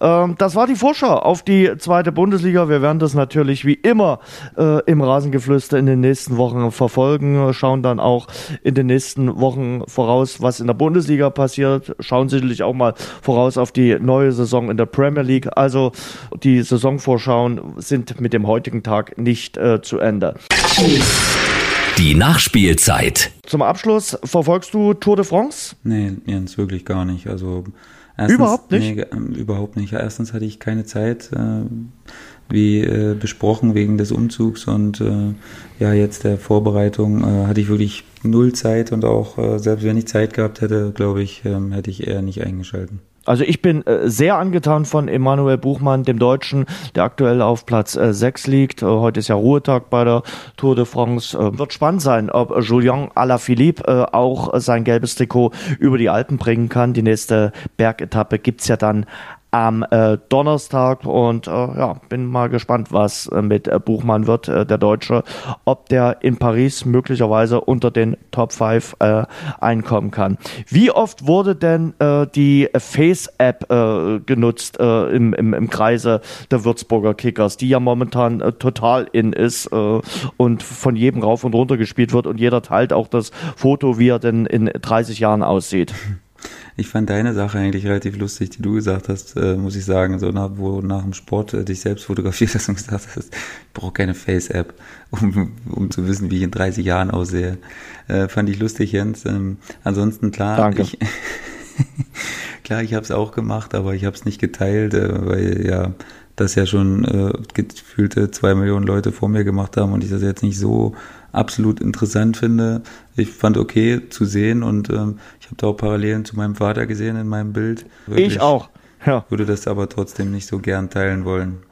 B: Ähm, das war die Vorschau auf die zweite Bundesliga. Wir werden das natürlich wie immer äh, im Rasengeflüster in den nächsten Wochen verfolgen, schauen dann auch in den nächsten Wochen voraus, was in der Bundesliga passiert, schauen sicherlich auch mal voraus auf die neue Saison in der Premier League. Also die Saisonvorschauen sind mit dem heutigen Tag nicht äh, zu Ende.
A: Die Nachspielzeit.
B: Zum Abschluss verfolgst du Tour de France?
C: Nee, Jens, wirklich gar nicht. Also
B: erstens, überhaupt nicht?
C: Nee, äh, überhaupt nicht. Erstens hatte ich keine Zeit. Äh, wie äh, besprochen wegen des Umzugs und äh, ja jetzt der Vorbereitung äh, hatte ich wirklich null Zeit und auch äh, selbst wenn ich Zeit gehabt hätte, glaube ich, ähm, hätte ich eher nicht eingeschalten.
B: Also ich bin äh, sehr angetan von Emanuel Buchmann, dem Deutschen, der aktuell auf Platz äh, 6 liegt. Äh, heute ist ja Ruhetag bei der Tour de France. Äh, wird spannend sein, ob Julien Alaphilippe äh, auch sein gelbes Trikot über die Alpen bringen kann. Die nächste Bergetappe gibt's ja dann am äh, Donnerstag und äh, ja, bin mal gespannt, was äh, mit äh, Buchmann wird, äh, der Deutsche, ob der in Paris möglicherweise unter den Top 5 äh, einkommen kann. Wie oft wurde denn äh, die Face-App äh, genutzt äh, im, im, im Kreise der Würzburger Kickers, die ja momentan äh, total in ist äh, und von jedem rauf und runter gespielt wird und jeder teilt auch das Foto, wie er denn in 30 Jahren aussieht.
C: Ich fand deine Sache eigentlich relativ lustig, die du gesagt hast, äh, muss ich sagen, so nach, wo nach dem Sport äh, dich selbst fotografiert hast und gesagt hast, ich brauche keine Face-App, um, um zu wissen, wie ich in 30 Jahren aussehe. Äh, fand ich lustig, Jens. Ähm, ansonsten klar,
B: Danke.
C: ich klar, ich habe es auch gemacht, aber ich habe es nicht geteilt, äh, weil ja das ja schon äh, gefühlte zwei Millionen Leute vor mir gemacht haben und ich das jetzt nicht so absolut interessant finde. Ich fand okay zu sehen und ähm, ich habe da auch Parallelen zu meinem Vater gesehen in meinem Bild.
B: Wirklich, ich auch.
C: Ja. Würde das aber trotzdem nicht so gern teilen wollen.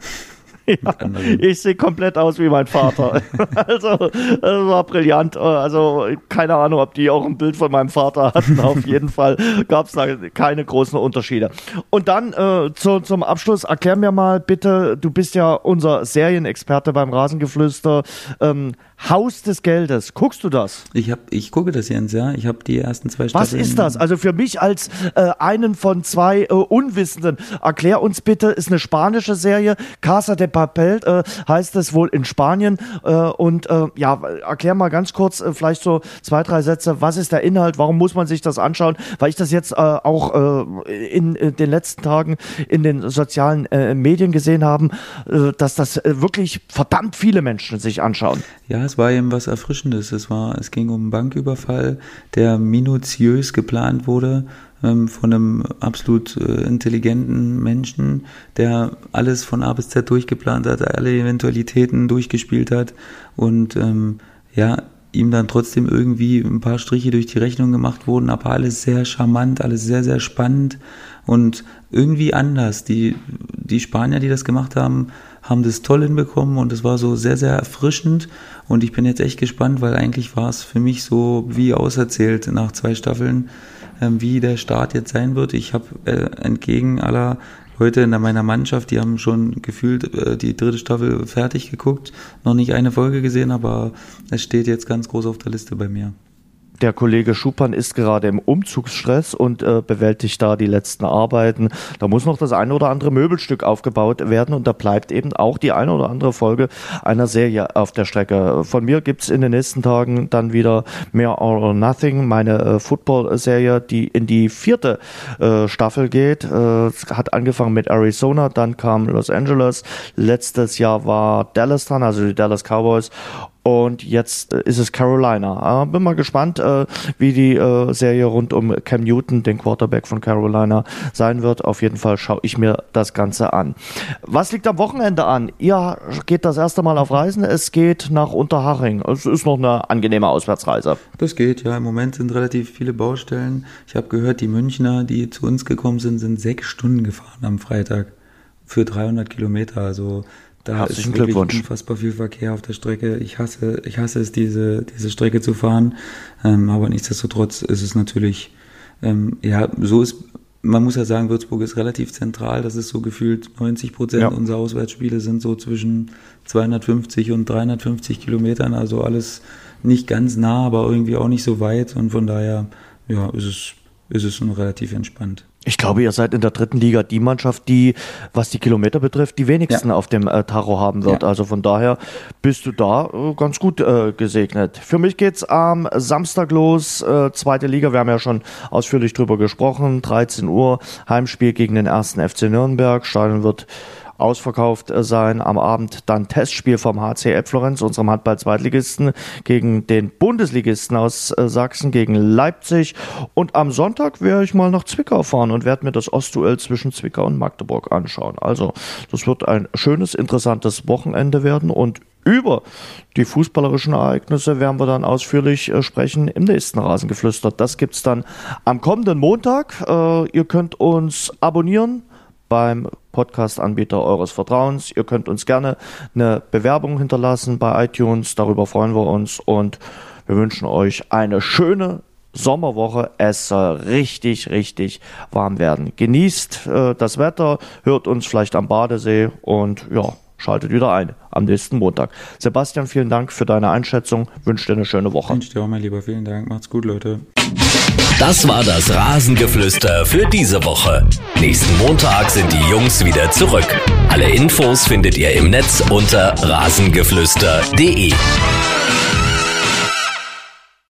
B: Ja, ich sehe komplett aus wie mein Vater. also, das war brillant. Also, keine Ahnung, ob die auch ein Bild von meinem Vater hatten. Auf jeden Fall gab es da keine großen Unterschiede. Und dann äh, zu, zum Abschluss, erklär mir mal bitte, du bist ja unser Serienexperte beim Rasengeflüster. Ähm, Haus des Geldes. Guckst du das?
C: Ich hab, ich gucke das Jens, ja. Ich habe die ersten zwei
B: Staffeln. Was ist das? Also für mich als äh, einen von zwei äh, Unwissenden, erklär uns bitte, ist eine spanische Serie. Casa de Papel äh, heißt es wohl in Spanien. Äh, und äh, ja, erklär mal ganz kurz, äh, vielleicht so zwei, drei Sätze. Was ist der Inhalt? Warum muss man sich das anschauen? Weil ich das jetzt äh, auch äh, in, in den letzten Tagen in den sozialen äh, Medien gesehen haben, äh, dass das äh, wirklich verdammt viele Menschen sich anschauen.
C: Ja, es war eben was Erfrischendes. Es war, es ging um einen Banküberfall, der minutiös geplant wurde ähm, von einem absolut äh, intelligenten Menschen, der alles von A bis Z durchgeplant hat, alle Eventualitäten durchgespielt hat und ähm, ja, ihm dann trotzdem irgendwie ein paar Striche durch die Rechnung gemacht wurden, aber alles sehr charmant, alles sehr, sehr spannend und irgendwie anders. Die, die Spanier, die das gemacht haben, haben das toll hinbekommen und es war so sehr, sehr erfrischend. Und ich bin jetzt echt gespannt, weil eigentlich war es für mich so wie auserzählt nach zwei Staffeln, ähm, wie der Start jetzt sein wird. Ich habe äh, entgegen aller Leute in meiner Mannschaft, die haben schon gefühlt äh, die dritte Staffel fertig geguckt, noch nicht eine Folge gesehen, aber es steht jetzt ganz groß auf der Liste bei mir.
B: Der Kollege Schuppan ist gerade im Umzugsstress und äh, bewältigt da die letzten Arbeiten. Da muss noch das eine oder andere Möbelstück aufgebaut werden und da bleibt eben auch die eine oder andere Folge einer Serie auf der Strecke. Von mir gibt's in den nächsten Tagen dann wieder mehr or Nothing, meine äh, Football-Serie, die in die vierte äh, Staffel geht. Äh, hat angefangen mit Arizona, dann kam Los Angeles. Letztes Jahr war Dallas dran, also die Dallas Cowboys und jetzt äh, ist es Carolina. Äh, bin mal gespannt, äh, wie die äh, Serie rund um Cam Newton, den Quarterback von Carolina, sein wird. Auf jeden Fall schaue ich mir das Ganze an. Was liegt am Wochenende an? Ihr geht das erste Mal auf Reisen. Es geht nach Unterhaching. Es ist noch eine angenehme Auswärtsreise.
C: Das geht, ja. Im Moment sind relativ viele Baustellen. Ich habe gehört, die Münchner, die zu uns gekommen sind, sind sechs Stunden gefahren am Freitag für 300 Kilometer. Also da Herzlichen ist wirklich unfassbar viel Verkehr auf der Strecke. Ich hasse, ich hasse es, diese, diese Strecke zu fahren. Ähm, aber nichtsdestotrotz ist es natürlich ähm, ja, so ist, man muss ja sagen, Würzburg ist relativ zentral. Das ist so gefühlt 90 Prozent ja. unserer Auswärtsspiele sind so zwischen 250 und 350 Kilometern. Also alles nicht ganz nah, aber irgendwie auch nicht so weit. Und von daher, ja, ist es, ist es schon relativ entspannt.
B: Ich glaube, ihr seid in der dritten Liga die Mannschaft, die, was die Kilometer betrifft, die wenigsten ja. auf dem äh, Tacho haben wird. Ja. Also von daher bist du da äh, ganz gut äh, gesegnet. Für mich geht's am Samstag los, äh, zweite Liga. Wir haben ja schon ausführlich drüber gesprochen. 13 Uhr, Heimspiel gegen den ersten FC Nürnberg. Stadion wird ausverkauft äh, sein. Am Abend dann Testspiel vom HC Florenz, unserem Handball-Zweitligisten, gegen den Bundesligisten aus äh, Sachsen, gegen Leipzig. Und am Sonntag werde ich mal nach Zwickau fahren und werde mir das Ostduell zwischen Zwickau und Magdeburg anschauen. Also, das wird ein schönes, interessantes Wochenende werden und über die fußballerischen Ereignisse werden wir dann ausführlich äh, sprechen im nächsten Rasengeflüster. Das gibt's dann am kommenden Montag. Ihr könnt uns abonnieren beim Podcast-Anbieter eures Vertrauens. Ihr könnt uns gerne eine Bewerbung hinterlassen bei iTunes. Darüber freuen wir uns und wir wünschen euch eine schöne Sommerwoche. Es soll richtig, richtig warm werden. Genießt äh, das Wetter, hört uns vielleicht am Badesee und ja, schaltet wieder ein am nächsten Montag. Sebastian, vielen Dank für deine Einschätzung. Wünsche dir eine schöne Woche.
C: Wünsche dir auch, mein Lieber. Vielen Dank. Macht's gut, Leute.
A: Das war das Rasengeflüster für diese Woche. Nächsten Montag sind die Jungs wieder zurück. Alle Infos findet ihr im Netz unter rasengeflüster.de.